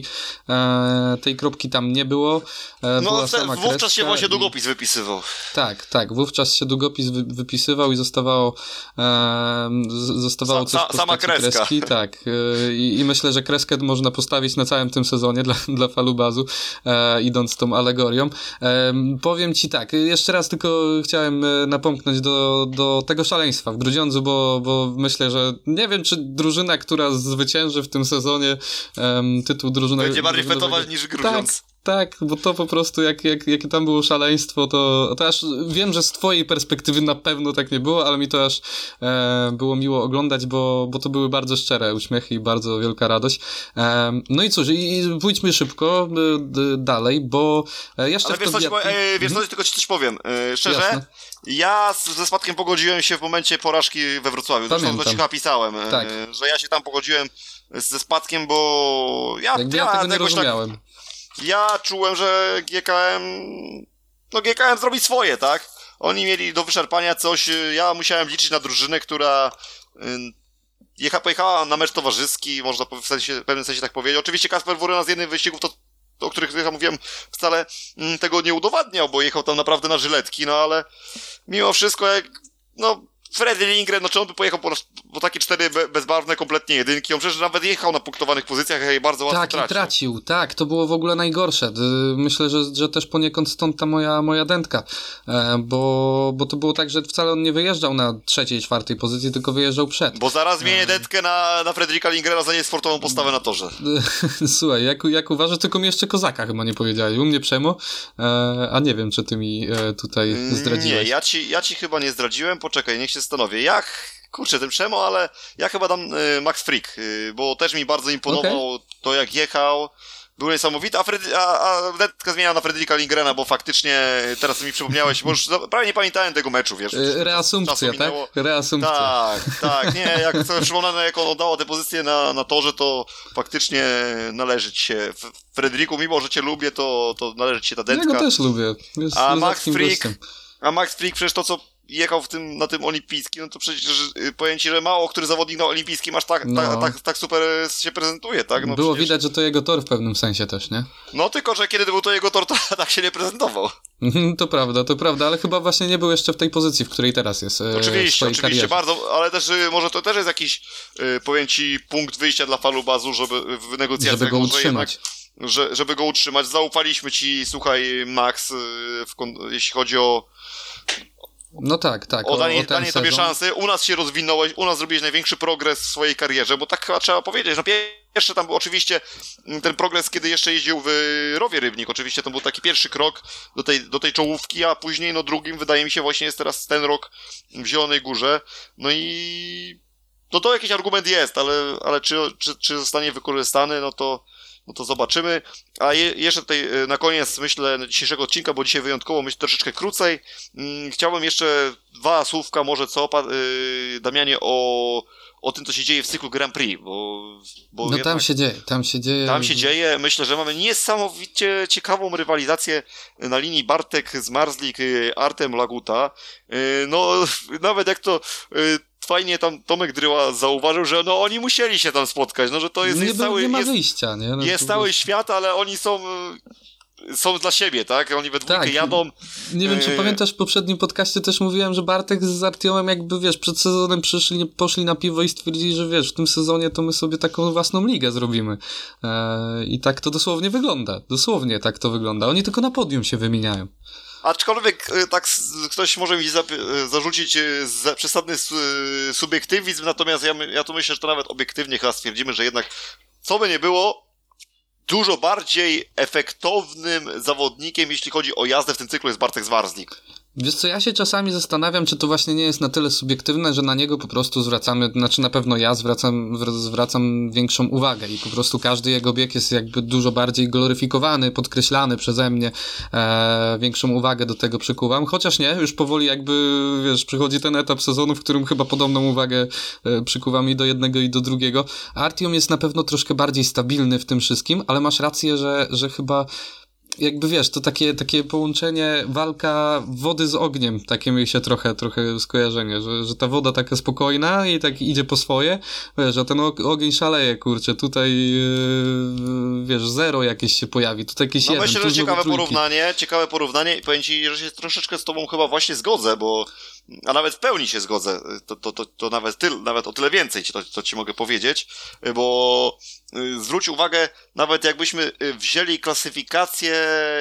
e, tej kropki tam nie było. E, no, była sama wówczas się właśnie długopis wypisywał. Tak, tak, wówczas się długopis wy, wypisywał i zostawało, e, zostawało sa, coś sama kreska. kreski. Tak, e, i, i, myślę, że kreskę można postawić na całym tym sezonie dla, dla Falubazu, e, idąc tą alegorią. E, powiem ci tak, jeszcze raz tylko chciałem napomknąć do, do tego szaleństwa w Grudziądzu, bo, bo myślę, że nie wiem, czy drużyna drużyna, która zwycięży w tym sezonie um, tytuł drużyny. Będzie bardziej fetować niż Grudziądz. Tak, tak, bo to po prostu, jak, jak, jakie tam było szaleństwo, to, to aż wiem, że z twojej perspektywy na pewno tak nie było, ale mi to aż e, było miło oglądać, bo, bo to były bardzo szczere uśmiechy i bardzo wielka radość. E, no i cóż, i, i pójdźmy szybko e, d, dalej, bo e, jeszcze ale wiesz, co, e, wiesz co, tylko ci coś powiem. E, szczerze, Jasne. Ja z, ze Spadkiem pogodziłem się w momencie porażki we Wrocławiu. Zresztą to ci napisałem, e, tak. że ja się tam pogodziłem ze Spadkiem, bo ja, Jakby ja, ja tego nie tak- rozumiałem. Tak, ja czułem, że GKM, no GKM zrobi swoje, tak? Oni mieli do wyczerpania coś, ja musiałem liczyć na drużynę, która jecha, pojechała na mecz towarzyski, można w, sensie, w pewnym sensie tak powiedzieć. Oczywiście Kasper Wuryna z jednym wyścigów to o których ja mówiłem, wcale mm, tego nie udowadniał, bo jechał tam naprawdę na żyletki, no ale mimo wszystko, jak, no, Freddy Lindgren, no czy on by pojechał po, po takie cztery bezbarwne kompletnie jedynki? On przecież nawet jechał na punktowanych pozycjach i bardzo łatwo tak, tracił. Tak, tracił, tak, to było w ogóle najgorsze. Myślę, że, że też poniekąd stąd ta moja, moja dętka, e, bo, bo to było tak, że wcale on nie wyjeżdżał na trzeciej, czwartej pozycji, tylko wyjeżdżał przed. Bo zaraz zmienię e. dętkę na, na Fredrika Lingrena za niesportową postawę na torze. Słuchaj, jak, jak uważasz, tylko mi jeszcze Kozaka chyba nie powiedzieli. U mnie Przemo, e, a nie wiem, czy ty mi tutaj zdradziłeś. Nie, ja ci, ja ci chyba nie zdradziłem, poczekaj, niech się stanowię. Jak kurczę, tym Przemo, ale ja chyba dam y, Max Freak, y, bo też mi bardzo imponował okay. to, jak jechał. Był niesamowity, a, Fredy, a, a Detka zmieniała na Fredrika Lingrena, bo faktycznie teraz mi przypomniałeś, bo już prawie nie pamiętałem tego meczu, wiesz. Y, reasumpcja, tak? Reasumpcja. Tak, tak, nie, jak sobie przypomnę, jak on oddał tę pozycję na, na torze, to faktycznie należy ci się. Frederiku, mimo że cię lubię, to, to należy ci się ta Detka. Ja go też lubię. Jest a Max Freak, a Max Freak przecież to, co jechał w tym, na tym olimpijskim, no to przecież y, ci, że mało który zawodnik na olimpijskim aż tak, no. tak, tak, tak super się prezentuje, tak? No Było przecież... widać, że to jego tor w pewnym sensie też, nie? No tylko, że kiedy był to jego tor, to tak się nie prezentował. To prawda, to prawda, ale chyba właśnie nie był jeszcze w tej pozycji, w której teraz jest. E, oczywiście, oczywiście, karierze. bardzo, ale też y, może to też jest jakiś, y, powiem ci, punkt wyjścia dla Falubazu, żeby w negocjacjach... Żeby go utrzymać. Jednak, że, żeby go utrzymać. Zaufaliśmy ci, słuchaj, Max, w, jeśli chodzi o no tak, tak. O, danie, o danie tobie szansy. U nas się rozwinąłeś, u nas zrobiłeś największy progres w swojej karierze, bo tak chyba trzeba powiedzieć. No pierwszy tam był oczywiście ten progres, kiedy jeszcze jeździł w Rowie Rybnik. Oczywiście to był taki pierwszy krok do tej, do tej czołówki, a później no drugim wydaje mi się właśnie jest teraz ten rok w Zielonej Górze. No i no to jakiś argument jest, ale, ale czy, czy, czy zostanie wykorzystany, no to no to zobaczymy. A je, jeszcze tutaj e, na koniec, myślę, dzisiejszego odcinka, bo dzisiaj wyjątkowo, myślę, troszeczkę krócej. Hmm, chciałbym jeszcze dwa słówka, może co, yy, Damianie, o, o tym, co się dzieje w cyklu Grand Prix, bo... bo no tam się dzieje, tam się dzieje. Tam się dzieje. Myślę, że mamy niesamowicie ciekawą rywalizację na linii Bartek Zmarzlik, e, Artem Laguta. No, nawet jak to fajnie tam Tomek Dryła zauważył, że no oni musieli się tam spotkać, no że to jest, nie, jest cały... Nie ma jest, wyjścia, nie? No, jest cały świat, ale oni są są dla siebie, tak? Oni we dwójkę tak. jadą. Nie wiem, czy e, pamiętasz, w poprzednim podcaście też mówiłem, że Bartek z Artiomem jakby, wiesz, przed sezonem przyszli, poszli na piwo i stwierdzili, że wiesz, w tym sezonie to my sobie taką własną ligę zrobimy. Eee, I tak to dosłownie wygląda. Dosłownie tak to wygląda. Oni tylko na podium się wymieniają. Aczkolwiek e, tak ktoś może mi e, zarzucić e, przesadny subiektywizm, natomiast ja, ja tu myślę, że to nawet obiektywnie chyba stwierdzimy, że jednak co by nie było, dużo bardziej efektownym zawodnikiem, jeśli chodzi o jazdę w tym cyklu jest Bartek Zwarzlik. Wiesz co, ja się czasami zastanawiam, czy to właśnie nie jest na tyle subiektywne, że na niego po prostu zwracamy, znaczy na pewno ja zwracam, zwracam większą uwagę i po prostu każdy jego bieg jest jakby dużo bardziej gloryfikowany, podkreślany przeze mnie, e, większą uwagę do tego przykuwam, chociaż nie, już powoli jakby, wiesz, przychodzi ten etap sezonu, w którym chyba podobną uwagę e, przykuwam i do jednego i do drugiego. Artium jest na pewno troszkę bardziej stabilny w tym wszystkim, ale masz rację, że, że chyba jakby wiesz, to takie, takie połączenie walka wody z ogniem, takie mi się trochę, trochę skojarzenie, że, że ta woda taka spokojna i tak idzie po swoje, wiesz, a ten ogień szaleje, kurczę, tutaj yy, wiesz, zero jakieś się pojawi, tutaj jakieś no jeden. myślę, że ciekawe porównanie, ciekawe porównanie i powiem ci, że się troszeczkę z tobą chyba właśnie zgodzę, bo a nawet w pełni się zgodzę, to, to, to, to nawet, tyl, nawet o tyle więcej to, to ci mogę powiedzieć, bo y, zwróć uwagę, nawet jakbyśmy y, wzięli klasyfikację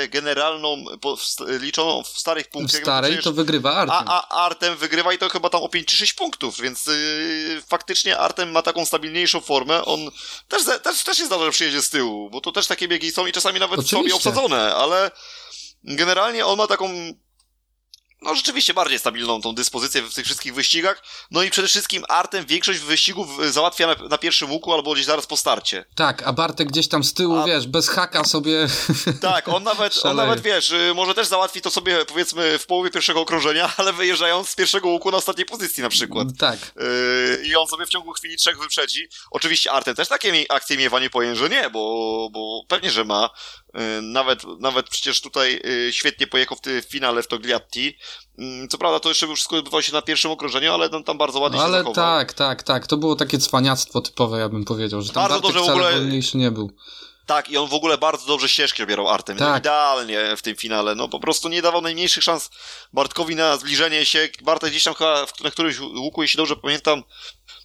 generalną po, w, liczoną w starych punktach. W starej to wygrywa Artem. A, a Artem wygrywa i to chyba tam o 5 czy 6 punktów, więc yy, faktycznie Artem ma taką stabilniejszą formę. On też, też, też się zdarza, że przyjedzie z tyłu, bo to też takie biegi są i czasami nawet Oczywiście. sobie obsadzone, ale generalnie on ma taką no rzeczywiście bardziej stabilną tą dyspozycję w tych wszystkich wyścigach. No i przede wszystkim Artem większość wyścigów załatwia na, na pierwszym łuku albo gdzieś zaraz po starcie. Tak, a Bartek gdzieś tam z tyłu, a... wiesz, bez haka sobie. Tak, on nawet, on nawet wiesz, y, może też załatwi to sobie powiedzmy w połowie pierwszego okrążenia, ale wyjeżdżając z pierwszego łuku na ostatniej pozycji na przykład. Tak. Yy, I on sobie w ciągu chwili trzech wyprzedzi. Oczywiście Artem też takie akcje miewa, nie powiem, że nie, bo, bo pewnie, że ma. Yy, nawet, nawet przecież tutaj yy, świetnie pojechał w, finale w Togliatti. Mm, co prawda to jeszcze wszystko odbywało się na pierwszym okrążeniu, ale tam, bardzo ładnie ale się zachował. tak, tak, tak. To było takie cwaniactwo typowe, ja bym powiedział, że tam bardzo Bartek dobrze w ogóle... nie był. Tak, i on w ogóle bardzo dobrze ścieżki obierał artem. Tak. No, idealnie w tym finale. No po prostu nie dawał najmniejszych szans Bartkowi na zbliżenie się. Bartek gdzieś tam chyba na którymś łuku, jeśli dobrze pamiętam,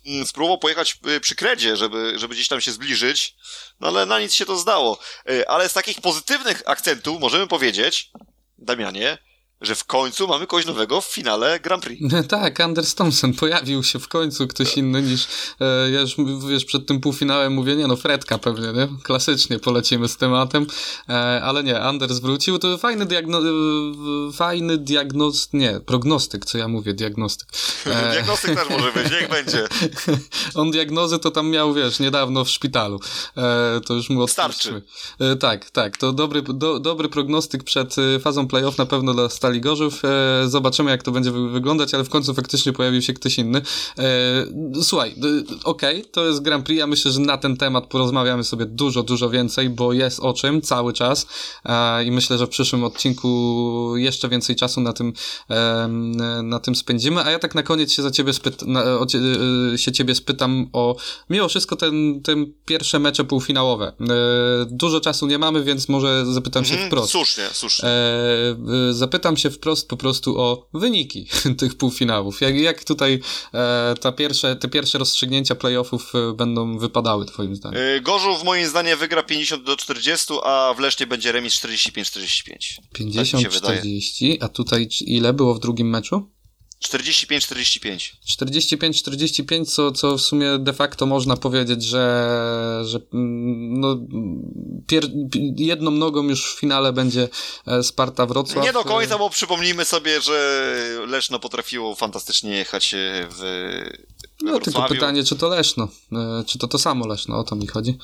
mm, spróbował pojechać y, przy kredzie, żeby, żeby gdzieś tam się zbliżyć. No ale na nic się to zdało. Y, ale z takich pozytywnych akcentów możemy powiedzieć, Damianie, że w końcu mamy kogoś nowego w finale Grand Prix. tak, Anders Thompson pojawił się w końcu, ktoś inny niż, e, ja już wiesz, przed tym półfinałem mówię, nie no, Fredka pewnie, nie? Klasycznie polecimy z tematem, e, ale nie, Anders wrócił, to fajny diagno, e, fajny diagnost, nie, prognostyk, co ja mówię, diagnostyk. E, diagnostyk też może być, niech będzie. On diagnozy to tam miał, wiesz, niedawno w szpitalu, e, to już mu odpuszczmy. Starczy. E, tak, tak, to dobry, do, dobry prognostyk przed fazą playoff na pewno dla Stali Gorzów. E, zobaczymy, jak to będzie wyglądać, ale w końcu faktycznie pojawił się ktoś inny. E, słuchaj, okej, okay, to jest Grand Prix. Ja myślę, że na ten temat porozmawiamy sobie dużo, dużo więcej, bo jest o czym cały czas e, i myślę, że w przyszłym odcinku jeszcze więcej czasu na tym, na tym spędzimy. A ja tak na koniec się za ciebie, spyt, na, się ciebie spytam o mimo wszystko ten, ten pierwsze mecze półfinałowe. Dużo czasu nie mamy, więc może zapytam się mhm, wprost. Słusznie, słusznie. Zapytam się wprost po prostu o wyniki tych półfinałów. Jak, jak tutaj e, ta pierwsze, te pierwsze rozstrzygnięcia playoffów e, będą wypadały, twoim zdaniem? Yy, Gorzów moim zdaniem wygra 50 do 40, a w Lesznie będzie remis 45-45. 50-40, tak a tutaj ile było w drugim meczu? 45-45. 45-45, co, co w sumie de facto można powiedzieć, że, że mm, no, pier, jedną nogą już w finale będzie e, Sparta Wrocław. Nie do końca, bo przypomnijmy sobie, że Leszno potrafiło fantastycznie jechać e, w no tylko pytanie, czy to Leszno, e, czy to to samo Leszno, o to mi chodzi.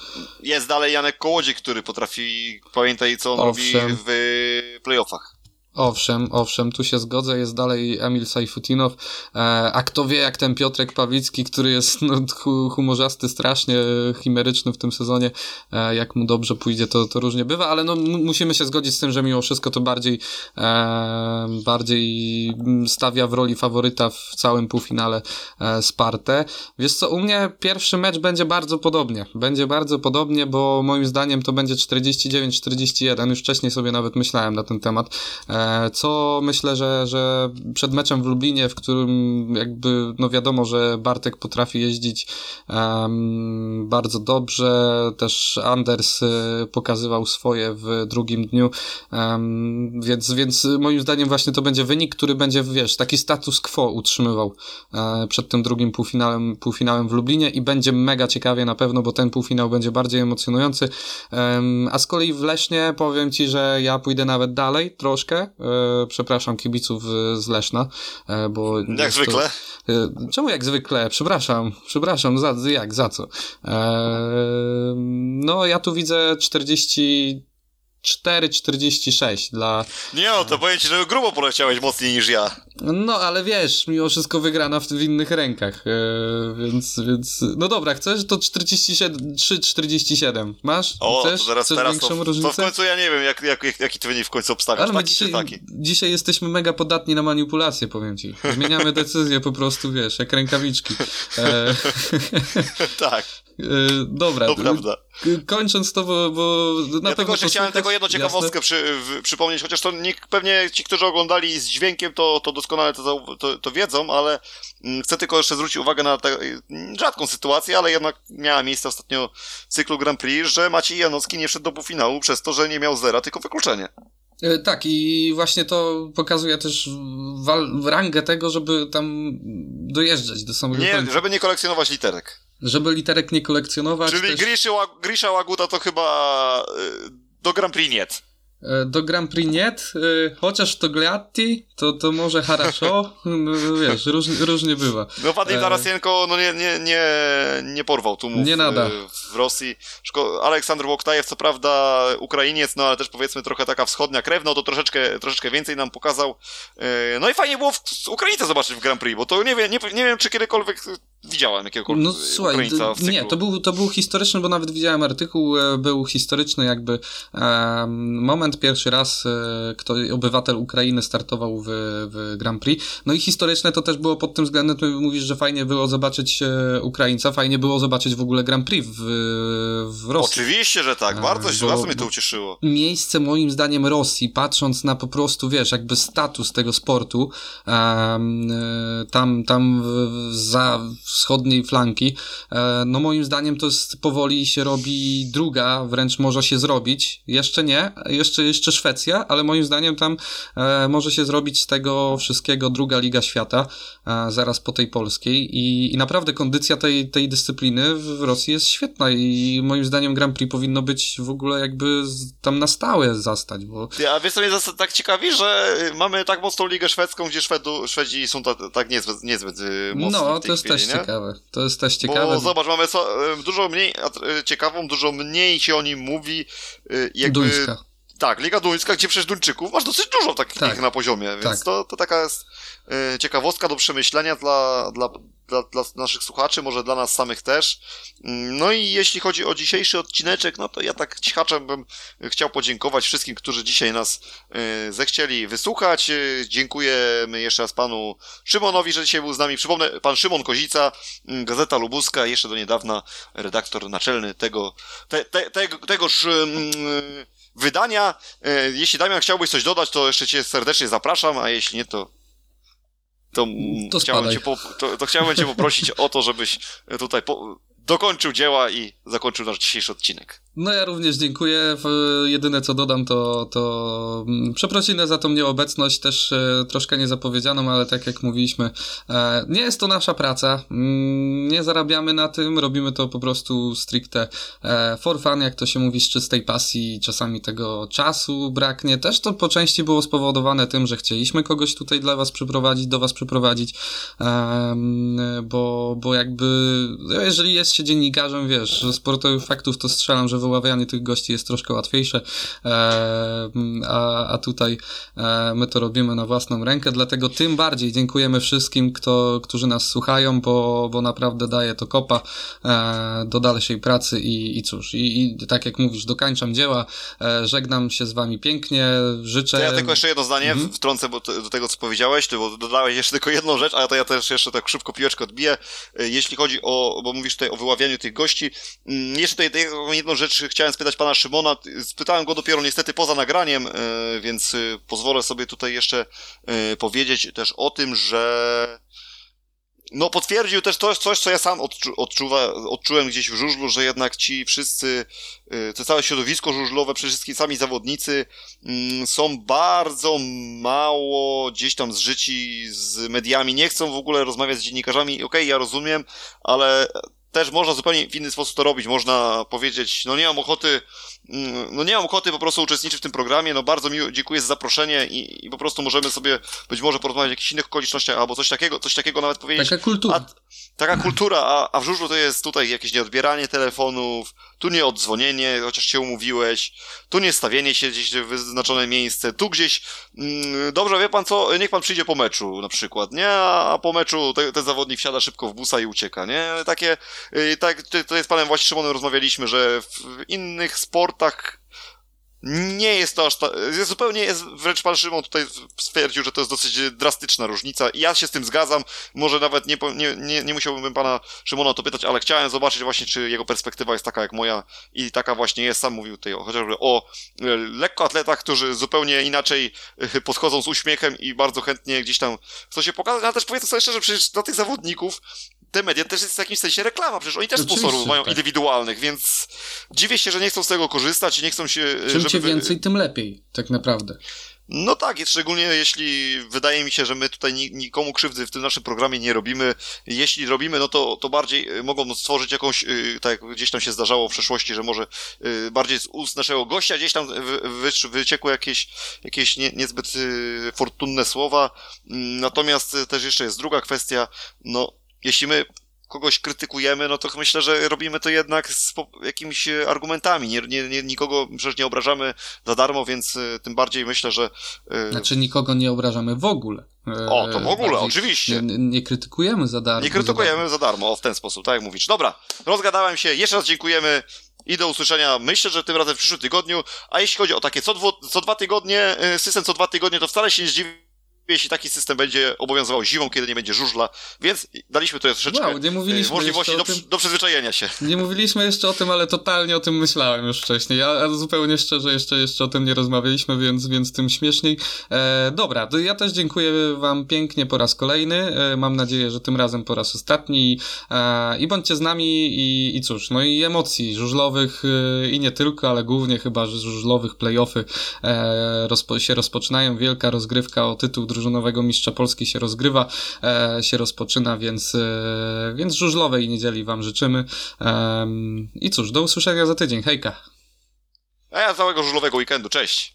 Jest dalej Janek Kołodzik, który potrafi, pamiętaj co on Owszem. robi w playoffach. Owszem, owszem, tu się zgodzę, jest dalej Emil Sajfutinow, e, a kto wie jak ten Piotrek Pawlicki, który jest no, humorzasty, strasznie chimeryczny w tym sezonie, e, jak mu dobrze pójdzie, to, to różnie bywa, ale no musimy się zgodzić z tym, że mimo wszystko to bardziej e, bardziej stawia w roli faworyta w całym półfinale e, Spartę. Wiesz co, u mnie pierwszy mecz będzie bardzo podobnie, będzie bardzo podobnie, bo moim zdaniem to będzie 49-41, już wcześniej sobie nawet myślałem na ten temat, e, co myślę, że, że przed meczem w Lublinie, w którym jakby, no wiadomo, że Bartek potrafi jeździć um, bardzo dobrze, też Anders y, pokazywał swoje w drugim dniu, um, więc, więc moim zdaniem właśnie to będzie wynik, który będzie, wiesz, taki status quo utrzymywał e, przed tym drugim półfinałem, półfinałem w Lublinie i będzie mega ciekawie na pewno, bo ten półfinał będzie bardziej emocjonujący, um, a z kolei w Lesznie powiem Ci, że ja pójdę nawet dalej troszkę, przepraszam kibiców z Leszna, e, bo... Jak zwykle. E, czemu jak zwykle? Przepraszam, przepraszam, za, jak, za co? no, ja tu widzę 40 4,46 dla... Nie, no to powiem ci, że grubo poleciałeś mocniej niż ja. No, ale wiesz, mimo wszystko wygrana w, w innych rękach, e, więc, więc... No dobra, chcesz? To 47, 3,47. Masz? O, chcesz? to zaraz chcesz teraz to, to, w końcu ja nie wiem, jak, jak, jak, jaki ty wynik w końcu obstawiasz, ale taki dzisiaj, taki? dzisiaj jesteśmy mega podatni na manipulacje, powiem ci. Zmieniamy decyzję po prostu, wiesz, jak rękawiczki. E... tak. E, dobra. To prawda. Kończąc to, bo, bo na ja pewno tylko chciałem tego jedną ciekawostkę przy, w, przypomnieć, chociaż to nie, pewnie ci, którzy oglądali z dźwiękiem, to, to doskonale to, to, to wiedzą, ale mm, chcę tylko jeszcze zwrócić uwagę na tę rzadką sytuację, ale jednak miała miejsce ostatnio w cyklu Grand Prix, że Maciej Janowski nie wszedł do półfinału przez to, że nie miał zera, tylko wykluczenie. E, tak, i właśnie to pokazuje też rangę tego, żeby tam dojeżdżać do samego Nie, końca. żeby nie kolekcjonować literek. Żeby literek nie kolekcjonować. Czyli też... Grisha, Łaguta to chyba y, do Grand Prix nie. E, do Grand Prix nie, e, chociaż to Gliatti, to, to może haraszo, no, wiesz, róż, różnie bywa. No Wadim e, Tarasienko no nie, nie, nie, nie porwał tłumów nie nada. w Rosji. Aleksandr Łoktajew, co prawda Ukrainiec, no ale też powiedzmy trochę taka wschodnia krew, no to troszeczkę, troszeczkę więcej nam pokazał. No i fajnie było w Ukraińca zobaczyć w Grand Prix, bo to nie wiem, nie, nie wiem czy kiedykolwiek widziałem jakiegokolwiek no, słuchaj, Ukraińca w cyklu. Nie, to był, to był historyczny, bo nawet widziałem artykuł, e, był historyczny jakby moment pierwszy raz, e, kto obywatel Ukrainy startował w, w Grand Prix. No i historyczne to też było pod tym względem, ty mówisz, że fajnie było zobaczyć e, Ukraińca, fajnie było zobaczyć w ogóle Grand Prix w, w Rosji. Oczywiście, że tak, bardzo, się, bardzo mnie to ucieszyło. Miejsce moim zdaniem Rosji, patrząc na po prostu, wiesz, jakby status tego sportu, tam, tam za wschodniej flanki. E, no moim zdaniem to jest powoli się robi druga, wręcz może się zrobić. Jeszcze nie, jeszcze, jeszcze Szwecja, ale moim zdaniem tam e, może się zrobić z tego wszystkiego druga Liga Świata, e, zaraz po tej polskiej i, i naprawdę kondycja tej, tej dyscypliny w Rosji jest świetna i moim zdaniem Grand Prix powinno być w ogóle jakby tam na stałe zastać, bo... A wiesz co mnie tak ciekawi, że mamy tak mocną ligę szwedzką, gdzie Szwedu, Szwedzi są tak, tak niezbyt, niezbyt mocni No, to jest chwili, też nie? Ciekawe. To jest też ciekawe. Bo zobacz, mamy dużo mniej ciekawą, dużo mniej się o nim mówi. Y, jakby... Duńska. Tak, Liga Duńska, gdzie przecież Duńczyków masz dosyć dużo takich tak. na poziomie, więc tak. to, to taka jest y, ciekawostka do przemyślenia dla, dla, dla, dla naszych słuchaczy, może dla nas samych też. Mm, no i jeśli chodzi o dzisiejszy odcineczek, no to ja tak cichaczem bym chciał podziękować wszystkim, którzy dzisiaj nas y, zechcieli wysłuchać. Y, dziękujemy jeszcze raz panu Szymonowi, że dzisiaj był z nami. Przypomnę, pan Szymon Kozica, mm, Gazeta Lubuska, jeszcze do niedawna redaktor naczelny tego, te, te, te, tegoż mm, wydania. Y, jeśli Damian chciałbyś coś dodać, to jeszcze cię serdecznie zapraszam, a jeśli nie, to to, to, chciałbym cię po, to, to chciałbym Cię poprosić o to, żebyś tutaj po, dokończył dzieła i zakończył nasz dzisiejszy odcinek. No ja również dziękuję. Jedyne co dodam to, to mm, przeprosiny za tą nieobecność, też e, troszkę niezapowiedzianą, ale tak jak mówiliśmy, e, nie jest to nasza praca. Mm, nie zarabiamy na tym, robimy to po prostu stricte e, for fun, jak to się mówi, z czystej pasji. Czasami tego czasu braknie. Też to po części było spowodowane tym, że chcieliśmy kogoś tutaj dla was przyprowadzić, do was przyprowadzić, bo, bo jakby, no, jeżeli jest się dziennikarzem, wiesz, sportowych faktów, to strzelam, że wyławianie tych gości jest troszkę łatwiejsze, e, a, a tutaj e, my to robimy na własną rękę, dlatego tym bardziej dziękujemy wszystkim, kto, którzy nas słuchają, bo, bo naprawdę daje to kopa e, do dalszej pracy i, i cóż, i, i tak jak mówisz, dokańczam dzieła, żegnam się z wami pięknie, życzę... To ja tylko jeszcze jedno zdanie mhm. wtrącę do tego, co powiedziałeś, bo dodałeś jeszcze tylko jedną rzecz, a to ja też jeszcze tak szybko piłeczkę odbiję. Jeśli chodzi o, bo mówisz tutaj o wyławianiu tych gości, mm, jeszcze tutaj jedną rzecz chciałem spytać pana Szymona. Spytałem go dopiero niestety poza nagraniem, e, więc e, pozwolę sobie tutaj jeszcze e, powiedzieć też o tym, że no, potwierdził też coś, coś co ja sam odczu, odczuwa, odczułem gdzieś w żużlu, że jednak ci wszyscy, to całe środowisko żużlowe, przede wszystkim sami zawodnicy mm, są bardzo mało gdzieś tam zżyci z mediami, nie chcą w ogóle rozmawiać z dziennikarzami. Okej, okay, ja rozumiem, ale też można zupełnie w inny sposób to robić. Można powiedzieć, no nie mam ochoty, mm, no nie mam ochoty po prostu uczestniczyć w tym programie, no bardzo mi dziękuję za zaproszenie i, i po prostu możemy sobie być może porozmawiać o jakichś innych okolicznościach albo coś takiego, coś takiego nawet powiedzieć. Taka kultura. A, taka kultura, a, a w żużlu to jest tutaj jakieś nieodbieranie telefonów, tu nie odzwonienie, chociaż się umówiłeś, tu nie stawienie się gdzieś w wyznaczone miejsce, tu gdzieś, mm, dobrze, wie pan co, niech pan przyjdzie po meczu na przykład, nie, a po meczu te, ten zawodnik wsiada szybko w busa i ucieka, nie, takie, tak, to jest panem właśnie Szymonem rozmawialiśmy, że w innych sportach nie jest to aż ta, jest zupełnie, jest, wręcz pan Szymon tutaj stwierdził, że to jest dosyć drastyczna różnica i ja się z tym zgadzam, może nawet nie, nie, nie, nie musiałbym pana Szymona o to pytać, ale chciałem zobaczyć właśnie, czy jego perspektywa jest taka jak moja i taka właśnie jest, sam mówił tutaj chociażby o e, lekkoatletach, którzy zupełnie inaczej e, podchodzą z uśmiechem i bardzo chętnie gdzieś tam chcą się pokazać, ale też powiedzmy sobie szczerze, przecież dla tych zawodników te media też jest w jakimś sensie reklama, przecież oni też sponsorów mają tak. indywidualnych, więc dziwię się, że nie chcą z tego korzystać i nie chcą się... Czym żeby... cię więcej, tym lepiej, tak naprawdę. No tak, szczególnie jeśli wydaje mi się, że my tutaj nikomu krzywdy w tym naszym programie nie robimy. Jeśli robimy, no to, to bardziej y, mogą stworzyć jakąś, y, tak jak gdzieś tam się zdarzało w przeszłości, że może bardziej z ust naszego gościa gdzieś tam wy, wyciekły jakieś, jakieś nie, niezbyt fortunne słowa. Mm, natomiast też jeszcze jest druga kwestia, no jeśli my kogoś krytykujemy, no to myślę, że robimy to jednak z jakimiś argumentami. Nie, nie, nie, nikogo przecież nie obrażamy za darmo, więc tym bardziej myślę, że. Znaczy nikogo nie obrażamy w ogóle. O, to w ogóle, bardziej oczywiście. Nie, nie, krytykujemy za darmo. Nie krytykujemy za darmo, o w ten sposób, tak jak mówisz. Dobra, rozgadałem się, jeszcze raz dziękujemy i do usłyszenia, myślę, że tym razem w przyszłym tygodniu. A jeśli chodzi o takie co, dwu, co dwa tygodnie, system co dwa tygodnie, to wcale się nie zdziwi jeśli taki system będzie obowiązywał zimą, kiedy nie będzie żużla, więc daliśmy tutaj troszeczkę wow, nie mówiliśmy możliwości do, do przyzwyczajenia się. Nie mówiliśmy jeszcze o tym, ale totalnie o tym myślałem już wcześniej, a, a zupełnie szczerze jeszcze, jeszcze o tym nie rozmawialiśmy, więc, więc tym śmieszniej. E, dobra, to ja też dziękuję wam pięknie po raz kolejny, e, mam nadzieję, że tym razem po raz ostatni e, i bądźcie z nami i, i cóż, no i emocji żużlowych e, i nie tylko, ale głównie chyba żużlowych playoffy e, rozpo, się rozpoczynają, wielka rozgrywka o tytuł drużynowego mistrza Polski się rozgrywa, e, się rozpoczyna, więc, e, więc żużlowej niedzieli Wam życzymy. I cóż, do usłyszenia za tydzień. Hejka! A ja całego żużlowego weekendu. Cześć!